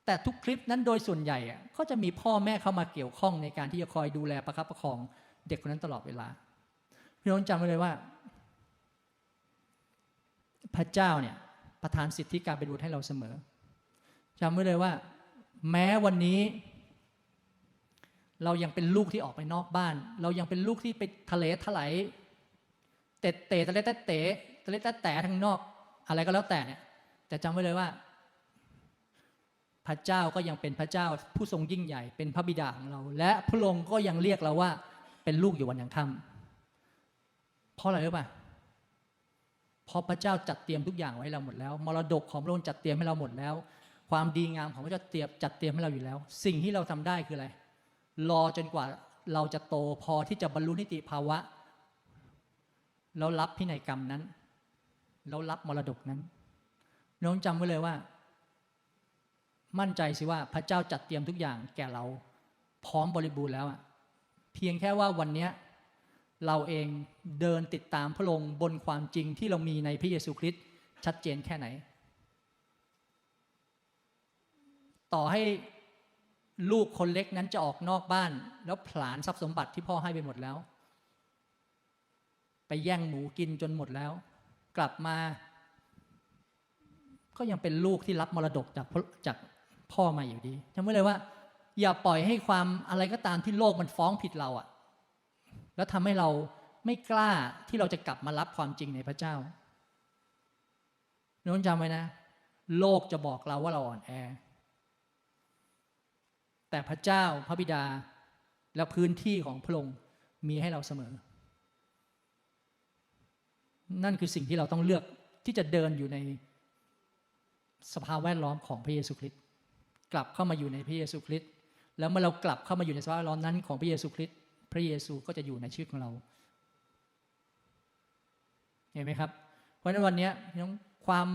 แต่ทุกคลิปนั้นโดยส่วนใหญ่ก็จะมีพ่อแม่เข้ามาเกี่ยวข้องในการที่จะคอยดูแลประคับประคอง เด็กคนนั้นตลอดเวลาพี่น้องจำไว้เลยว่า พระเจ้าเนี่ยประทานสิทธิการเป็นบุตรให้เราเสมอจำไว้เลยว่า แม้วันนี้ เรายังเป็นลูกที่ออกไปนอกบ้าน เรายังเป็นลูกที่ไปทะเลถลายเตะเตะทะเลเตะเตะทะเลเตะแต่ทางนอก อะไรก็แล้วแต่เนี่ย แต่จำไว้เลยว่า พระเจ้าก็ยังเป็นพระเจ้าผู้ทรงยิ่งใหญ่เป็นพระบิดาของเรา และพระองค์ก็ยังเรียกเราว่า เป็นลูกอยู่วันยังค่ำเพราะอะไรรู้ป่ะเพราะพระเจ้าจัดเตรียมทุกอย่างไว้เราหมดแล้ว มรดกของพระองค์จัดเตรียมให้เราหมดแล้ว ความดีงามของพระเจ้าเตรียมจัดเตรียมให้เราอยู่แล้ว สิ่งที่เราทำได้คืออะไร รอจนกว่าเราจะโตพอที่จะบรรลุนิติภาวะ แล้วรับพินัยกรรมนั้น แล้วรับมรดกนั้น น้องจำไว้เลยว่า มั่นใจสิว่าพระเจ้าจัดเตรียมทุกอย่างแก่เรา พร้อมบริบูรณ์แล้วอะเพียงแค่ว่าวันนี้เราเองเดินติดตามพระองค์บนความจริงที่เรามีในพระเยซูคริสต์ชัดเจนแค่ไหน ต่อให้ ลูกคนเล็กนั้นจะออกนอกบ้าน แล้วผลาญทรัพย์สมบัติที่พ่อให้ไปหมดแล้ว ไปแย่งหมูกินจนหมดแล้ว กลับมา ก็ยังเป็นลูกที่รับมรดกจากพ่อจากพ่อมาอยู่ดีจำไว้เลยว่า อย่าปล่อยให้ความอะไรก็ตามที่โลกมันฟ้องผิดเราอะแล้วทำให้เราไม่กล้าที่เราจะกลับมารับความจริงในพระเจ้าน้องจำไว้นะ โลกจะบอกเราว่าเราอ่อนแอ แต่พระเจ้าพระบิดาและพื้นที่ของพระองค์มีให้เราเสมอ นั่นคือสิ่งที่เราต้องเลือกที่จะเดินอยู่ในสภาพแวดล้อมของพระเยซูคริสต์กลับเข้ามาอยู่ในพระเยซูคริสต์แล้วเมื่อเรากลับเข้ามาอยู่ในสภาพแวดล้อมนั้นของพระเยซูคริสต์พระเยซูก็จะอยู่ในชีวิตของเราเห็นไหมครับ เพราะฉะนั้นวันนี้น้องความ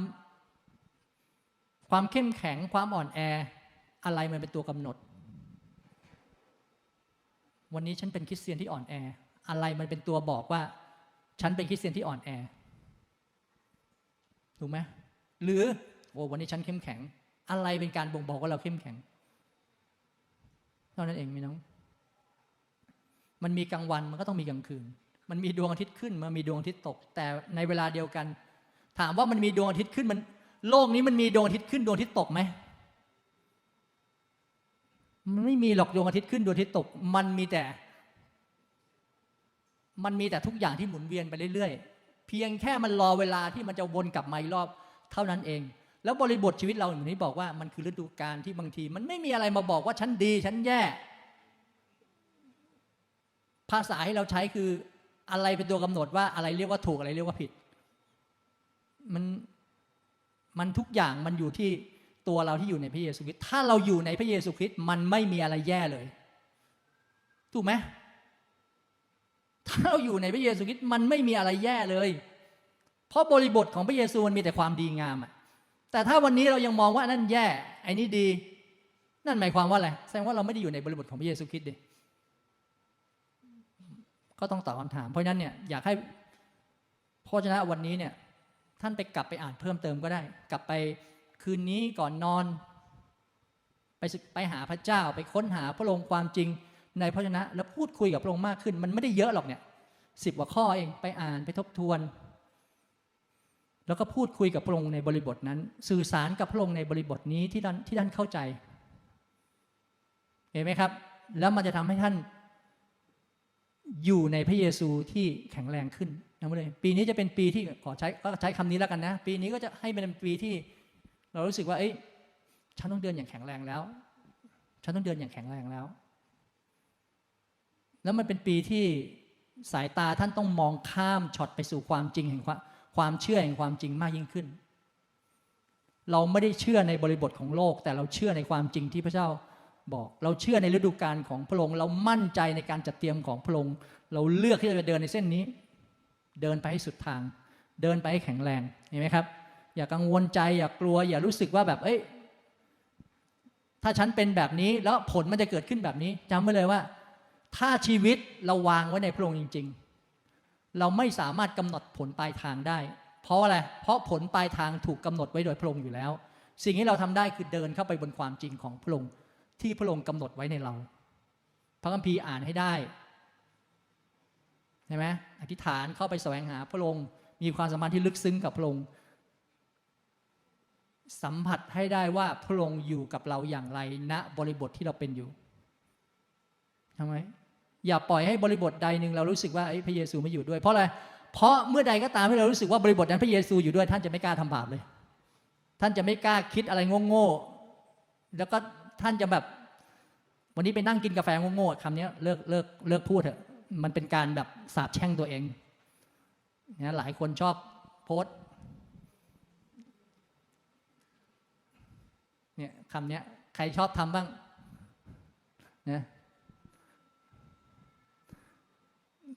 ความเข้มแข็งความอ่อนแออะไรมันเป็นตัวกำหนด วันนี้ฉันเป็นคริสเตียนที่อ่อนแอ อะไรมันเป็นตัวบอกว่า ฉันเป็นคริสเตียนที่อ่อนแอ ถูกไหมหรือโอ้วันนี้ฉันเข้มแข็ง อะไรเป็นการบ่งบอกว่าเราเข้มแข็ง เท่านั้นเองพี่น้อง มันมีกลางวันมันก็ต้องมีกลางคืน มันมีดวงอาทิตย์ขึ้น มันมีดวงอาทิตย์ตก แต่ในเวลาเดียวกัน ถามว่ามันมีดวงอาทิตย์ขึ้นมัน โลกนี้มันมีดวงอาทิตย์ขึ้นดวงอาทิตย์ตกไหม มันไม่มีหรอกดวงอาทิตย์ขึ้นดวงอาทิตย์ตก มันมีแต่ มันมีแต่ทุกอย่างที่หมุนเวียนไปเรื่อยๆ เพียงแค่มันรอเวลาที่มันจะวนกลับมาอีกรอบเท่านั้นเอง แล้วบริบทชีวิตเราอย่างนี้บอกว่ามันคือฤดูกาลที่บางที มันไม่มีอะไรมาบอกว่าฉันดีฉันแย่ ภาษาที่เราใช้คืออะไรเป็นตัวกำหนดว่าอะไรเรียกว่าถูกอะไรเรียกว่าผิด มันมันทุกอย่างมันอยู่ที่ ตัวเราที่อยู่ในพระเยซูคริสต์ถ้าเราอยู่ในพระเยซูคริสต์มันไม่มีอะไรแย่เลย ถูกไหมถ้าเราอยู่ในพระเยซูคริสต์มันไม่มีอะไรแย่เลย เพราะบริบทของพระเยซูมันมีแต่ความดีงามอะแต่ถ้าวันนี้เรายังมองว่านั่นแย่ไอ้นี่ดี นั่นหมายความว่าอะไรแสดงว่าเราไม่ได้อยู่ในบริบทของพระเยซูคริสต์ดิก็ต้องตอบคำถาม เพราะฉะนั้นเนี่ยอยากให้พระเจ้าวันนี้เนี่ยท่านไปกลับไปอ่านเพิ่มเติมก็ได้ กลับไป คืนนี้ก่อนนอน ไปศึกไปหาพระเจ้าไปค้นหาพระองค์ความจริง ในพระชนะ แล้วพูดคุยกับพระองค์มากขึ้น มันไม่ได้เยอะหรอกเนี่ยสิบกว่าข้อเองไปอ่านไปทบทวน แล้วก็พูดคุยกับพระองค์ในบริบทนั้น สื่อสารกับพระองค์ในบริบทนี้ที่ท่านที่ท่านเข้าใจ เห็นไหมครับ แล้วมันจะทำให้ท่านอยู่ในพระเยซูที่แข็งแรงขึ้นนะเลยปีนี้จะเป็นปีที่ขอใช้ก็ใช้คำนี้แล้วกันนะ ปีนี้ก็จะให้เป็นปีที่ เรารู้สึกว่าเอ้ยฉันต้องเดินอย่างแข็งแรงแล้ว ฉันต้องเดินอย่างแข็งแรงแล้ว แล้วมันเป็นปีที่สายตาท่านต้องมองข้ามช็อตไปสู่ความจริงแห่งความความเชื่อแห่งความจริงมากยิ่งขึ้น เราไม่ได้เชื่อในบริบทของโลก แต่เราเชื่อในความจริงที่พระเจ้าบอก เราเชื่อในฤดูกาลของพระองค์ เรามั่นใจในการจัดเตรียมของพระองค์ เราเลือกที่จะเดินในเส้นนี้ เดินไปให้สุดทาง เดินไปให้แข็งแรง เห็นไหมครับ อย่ากังวลใจ อย่ากลัว อย่ารู้สึกว่าแบบ เอ้ย ถ้าฉันเป็นแบบนี้แล้วผลมันจะเกิดขึ้นแบบนี้จำไว้เลยว่า ถ้าชีวิตเราวางไว้ในพระองค์จริง ๆ เราไม่สามารถกำหนดผลปลายทางได้ เพราะอะไร เพราะผลปลายทางถูกกำหนดไว้โดยพระองค์อยู่แล้ว สิ่งที่เราทำได้คือเดินเข้าไปบนความจริงของพระองค์ที่พระองค์กำหนดไว้ในเรา พระคัมภีร์อ่านให้ได้ใช่ไหมอธิษฐานเข้าไปแสวงหาพระองค์มีความสัมพันธ์ที่ลึกซึ้งกับพระองค์ สัมผัสให้ได้ว่าพระองค์อยู่กับเราอย่างไรณบริบทที่เราเป็นอยู่ทำไมอย่าปล่อยให้บริบทใดหนึ่งเรารู้สึกว่าพระเยซูไม่อยู่ด้วยเพราะอะไรเพราะเมื่อใดก็ตามที่เรารู้สึกว่าบริบทนั้นพระเยซูอยู่ด้วย ท่านจะไม่กล้าทำบาปเลย ท่านจะไม่กล้าคิดอะไรโง่ๆแล้วก็ท่านจะแบบ วันนี้ไปนั่งกินกาแฟโง่ๆคำนี้เลิกเลิกเลิกพูดเถอะมันเป็นการแบบสาบแช่งตัวเองนะหลายคนชอบโพสต์ เนี่ยคำเนี้ยใครชอบทำบ้างนะ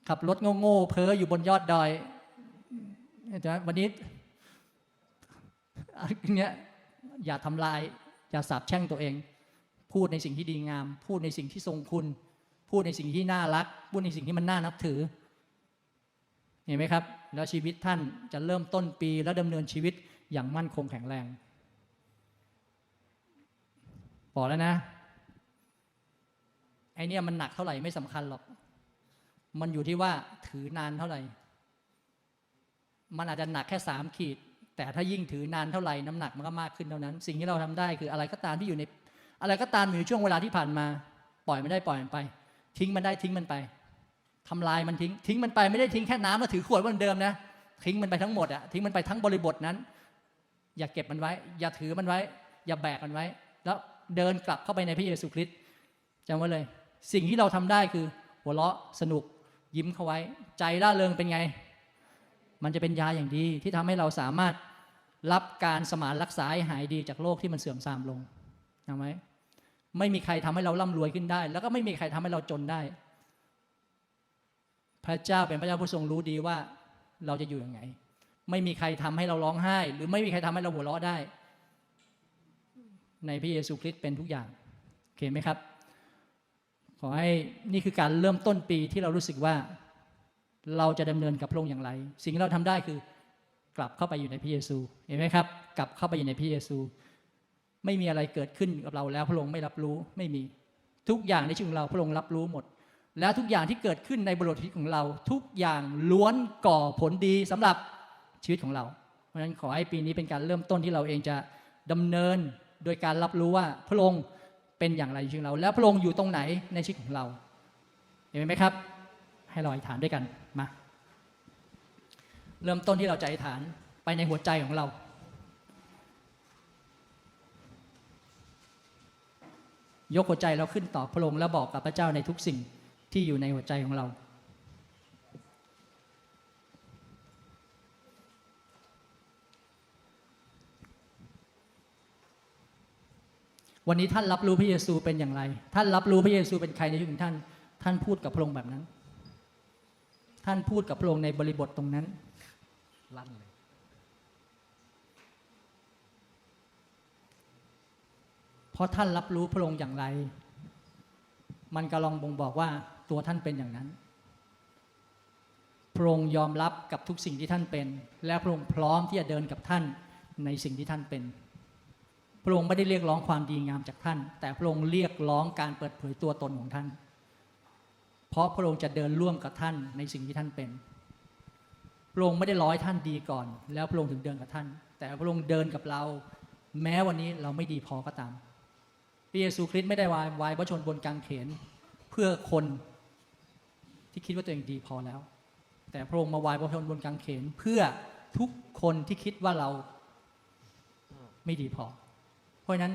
ขับรถโง่ๆเพ้ออยู่บนยอดดอยใช่ไหมวันนี้เนี้ยอย่าทำลาย อย่าสาบแช่งตัวเอง พูดในสิ่งที่ดีงาม พูดในสิ่งที่ทรงคุณ พูดในสิ่งที่น่ารัก พูดในสิ่งที่มันน่านับถือ เห็นไหมครับ แล้วชีวิตท่านจะเริ่มต้นปีและดำเนินชีวิตอย่างมั่นคงแข็งแรง บอกแล้วนะไอเนี่ยมันหนักเท่าไหร่ไม่สำคัญหรอก มันอยู่ที่ว่าถือนานเท่าไหร่ มันอาจจะหนักแค่สามขีด แต่ถ้ายิ่งถือนานเท่าไหร่น้ำหนักมันก็มากขึ้นเท่านั้น สิ่งที่เราทำได้คืออะไรก็ตามที่อยู่ใน อะไรก็ตามอยู่ในช่วงเวลาที่ผ่านมา ปล่อยมันได้ปล่อยมันไป ทิ้งมันได้ทิ้งมันไปทำลายมันทิ้ง ทิ้งมันไปไม่ได้ทิ้งแค่น้ำแล้วถือขวดเหมือนเดิมนะทิ้งมันไปทั้งหมดอะทิ้งมันไปทั้งบริบทนั้น อย่าเก็บมันไว้ อย่าถือมันไว้ อย่าแบกมันไว้ แล้ว เดินกลับเข้าไปในพระเยซูคริสต์จำไว้เลย สิ่งที่เราทำได้คือ หัวเราะสนุกยิ้มเข้าไว้ ใจร่าเริงเป็นไง มันจะเป็นยาอย่างดีที่ทำให้เราสามารถรับการสมานรักษาหายดีจากโรคที่มันเสื่อมทรามลงจำไหมไม่มีใครทำให้เราร่ำรวยขึ้นได้ แล้วก็ไม่มีใครทำให้เราจนได้ พระเจ้าเป็นพระเจ้าผู้ทรงรู้ดีว่าเราจะอยู่ยังไง ไม่มีใครทำให้เราร้องไห้ หรือไม่มีใครทำให้เราหัวเราะได้ ในพระเยซูคริสต์เป็นทุกอย่างโอเคไหมครับ ขอให้นี่คือการเริ่มต้นปีที่เรารู้สึกว่าเราจะดำเนินกับพระองค์อย่างไร สิ่งที่เราทำได้คือกลับเข้าไปอยู่ในพระเยซู เห็นไหมครับ กลับเข้าไปอยู่ในพระเยซู ไม่มีอะไรเกิดขึ้นกับเราแล้วพระองค์ไม่รับรู้ไม่มีทุกอย่างในชีวิตของเราพระองค์รับรู้หมด แล้วทุกอย่างที่เกิดขึ้นในบริบทชีวิตของเรา ทุกอย่างล้วนก่อผลดีสำหรับชีวิตของเรา เพราะฉะนั้นขอให้ปีนี้เป็นการเริ่มต้นที่เราเองจะดำเนิน โดยการรับรู้ว่าพระองค์เป็นอย่างไรในชีวิตของเรา แล้วพระองค์อยู่ตรงไหนในชีวิตของเรา เห็นไหมครับ ให้เราอธิษฐานด้วยกันมาเริ่มต้นที่เราจะอธิษฐานไปในหัวใจของเรายกหัวใจเราขึ้นต่อพระองค์แล้วบอกกับพระเจ้าในทุกสิ่งที่อยู่ในหัวใจของเรา วันนี้ท่านรับรู้พระเยซูเป็นอย่างไร ท่านรับรู้พระเยซูเป็นใครในชีวิตของท่าน ท่านพูดกับพระองค์แบบนั้น ท่านพูดกับพระองค์ในบริบทตรงนั้นลั่นเลยเพราะท่านรับรู้พระองค์อย่างไร มันกำลังบ่งบอกว่าตัวท่านเป็นอย่างนั้น พระองค์ยอมรับกับทุกสิ่งที่ท่านเป็น และพระองค์พร้อมที่จะเดินกับท่านในสิ่งที่ท่านเป็น พระองค์ไม่ได้เรียกร้องความดีงามจากท่าน แต่พระองค์เรียกร้องการเปิดเผยตัวตนของท่าน เพราะพระองค์จะเดินร่วมกับท่านในสิ่งที่ท่านเป็น พระองค์ไม่ได้ร้อยท่านดีก่อน แล้วพระองค์ถึงเดินกับท่าน แต่พระองค์เดินกับเรา แม้วันนี้เราไม่ดีพอก็ตามพระเยซูคริสต์ไม่ได้วายวายพระชนบนกางเขนเพื่อคนที่คิดว่าตัวเองดีพอแล้ว แต่พระองค์มาวายพระชนบนกางเขนเพื่อทุกคนที่คิดว่าเราไม่ดีพอ เพราะนั้น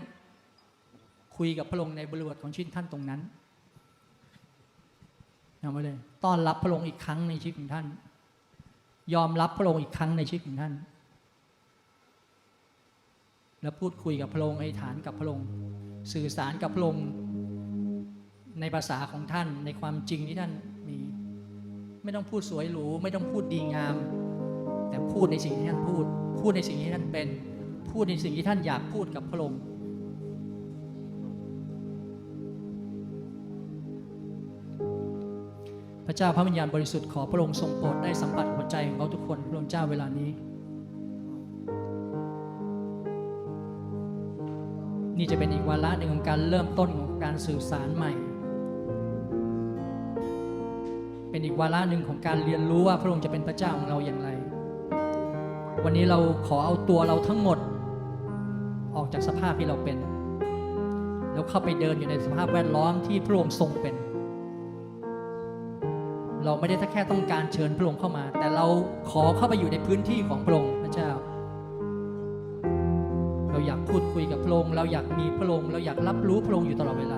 คุยกับพระองค์ในบริบทของชีวิตท่านตรงนั้นเอาไว้เลยต้อนรับพระองค์อีกครั้งในชีวิตของท่าน ยอมรับพระองค์อีกครั้งในชีวิตของท่าน แล้วพูดคุยกับพระองค์ไอ้ฐานกับพระองค์สื่อสารกับพระองค์ในภาษาของท่านในความจริงที่ท่านมี ไม่ต้องพูดสวยหรูไม่ต้องพูดดีงาม แต่พูดในสิ่งที่ท่านพูด พูดในสิ่งที่ท่านเป็น พูดในสิ่งที่ท่านอยากพูดกับพระองค์พระเจ้าพระวิญญาณบริสุทธิ์ขอพระองค์ทรงโปรดได้สัมผัสหัวใจของเขาทุกคนพระองค์เจ้าเวลานี้ นี่จะเป็นอีกวาระหนึ่งของการเริ่มต้นของการสื่อสารใหม่ เป็นอีกวาระหนึ่งของการเรียนรู้ว่าพระองค์จะเป็นพระเจ้าของเราอย่างไร วันนี้เราขอเอาตัวเราทั้งหมด ออกจากสภาพที่เราเป็น แล้วเข้าไปเดินอยู่ในสภาพแวดล้อมที่พระองค์ทรงเป็น เราไม่ได้แค่ต้องการเชิญพระองค์เข้ามา แต่เราขอเข้าไปอยู่ในพื้นที่ของพระองค์พระเจ้า เราอยากพูดคุยกับพระองค์เราอยากมีพระองค์เราอยากรับรู้พระองค์อยู่ตลอดเวลา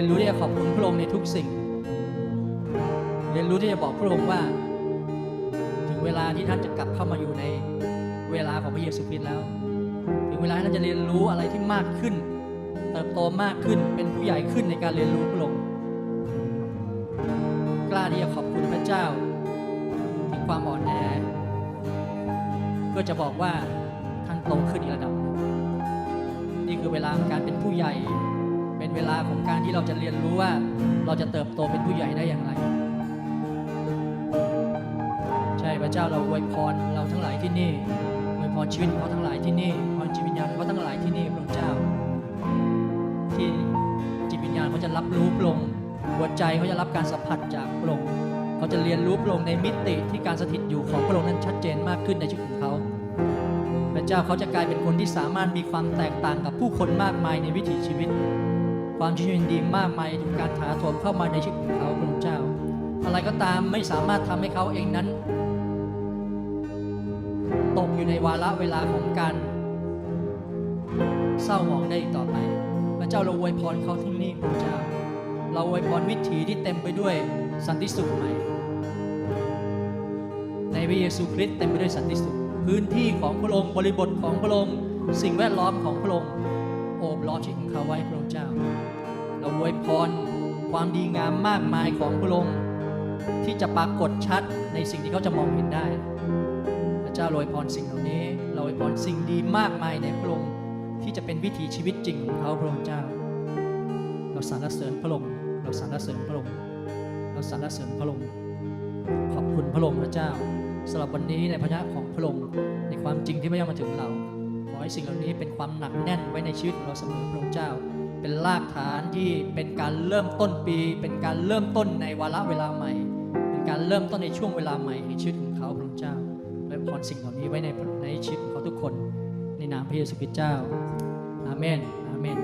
รียนรู้ที่จะขอบคุณพระองค์ในทุกสิ่ง เรียนรู้ที่จะบอกพระองค์ว่า ถึงเวลาที่ท่านจะกลับเข้ามาอยู่ในเวลาของพระเยซูคริสต์แล้ว ถึงเวลาท่านจะเรียนรู้อะไรที่มากขึ้น เติบโตมากขึ้นเป็นผู้ใหญ่ขึ้นในการเรียนรู้พระองค์กล้าที่จะขอบคุณพระเจ้าถึงความอ่อนแอเพื่อจะบอกว่าท่านโตขึ้นอีกระดับ นี่คือเวลาของการเป็นผู้ใหญ่ เป็นเวลาของการที่เราจะเรียนรู้ว่าเราจะเติบโตเป็นผู้ใหญ่ได้อย่างไร ใช่พระเจ้าเราอวยพรเราทั้งหลายที่นี่อวยพรชีวิตเขาทั้งหลายที่นี่พรจิตวิญญาณเขาทั้งหลายที่นี่พระองค์เจ้า ที่จิตวิญญาณเขาจะรับรู้พระองค์หัวใจเขาจะรับการสัมผัสจากพระองค์เขาจะเรียนรู้พระองค์ในมิติที่การสถิตอยู่ของพระองค์นั้นชัดเจนมากขึ้นในชีวิตของเขาพระเจ้าเขาจะกลายเป็นคนที่สามารถมีความแตกต่างกับผู้คนมากมายในวิถีชีวิต ความชื่นดีมากมายถูกการถาโถมเข้ามาในชีวิตของเขาพระองค์เจ้า อะไรก็ตามไม่สามารถทำให้เขาเองนั้น ตกอยู่ในวาระเวลาของการเศร้าหมองได้อีกต่อไป พระเจ้าเราอวยพรเขาที่นี่พระเจ้า เราอวยพรวิถีที่เต็มไปด้วยสันติสุขใหม่ ในพระเยซูคริสต์เต็มไปด้วยสันติสุข พื้นที่ของพระองค์บริบทของพระองค์สิ่งแวดล้อมของพระองค์โอบล้อมชีวิตของเขาไว้พระ องค์เจ้าเราอวยพร ความดีงามมากมายของพระองค์ที่จะปรากฏชัดในสิ่งที่เขาจะมองเห็นได้ พระเจ้าโรยพรสิ่งเหล่านี้เราอวยพรสิ่งดีมากมายในพระองค์ที่จะเป็นวิถีชีวิตจริงของเขาพระองค์เจ้า เราสรรเสริญพระองค์เราสรรเสริญพระองค์เราสรรเสริญพระองค์ขอบคุณพระองค์พระเจ้าสำหรับวันนี้ในพระยะของพระองค์ในความจริงที่พระเจ้ามาถึงเรา ขอให้สิ่งเหล่านี้เป็นความหนักแน่นไว้ในชีวิตของเราเสมอพระองค์เจ้า เป็นรากฐานที่เป็นการเริ่มต้นปี เป็นการเริ่มต้นในวาระเวลาใหม่ เป็นการเริ่มต้นในช่วงเวลาใหม่ในชีวิตของเขาพระองค์เจ้าและพรสิ่งเหล่านี้ไว้ในในชีวิตของเขาทุกคน ในนามพระเยซูคริสต์เจ้าอาเมนอาเมน